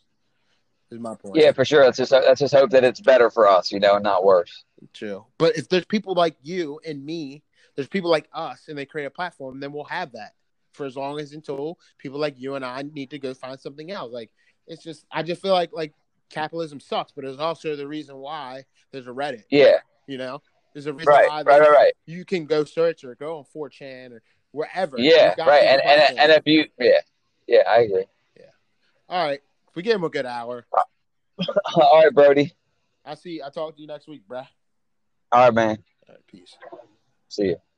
Is my point. Yeah, for sure. Let's just let's just hope that it's better for us, you know, and not worse. True. But if there's people like you and me, there's people like us and they create a platform, then we'll have that for as long as until people like you and I need to go find something else. Like it's just I just feel like like capitalism sucks, but it's also the reason why there's a Reddit. Yeah, You know? There's a reason right, why right, right, right. you can go search or go on 4chan or wherever. Yeah, right. And and and if you, yeah, yeah, I agree. Yeah. All right. We give him a good hour, <laughs> All right, Brody. I see I talk to you next week, bruh. All right, man. All right, peace. See you.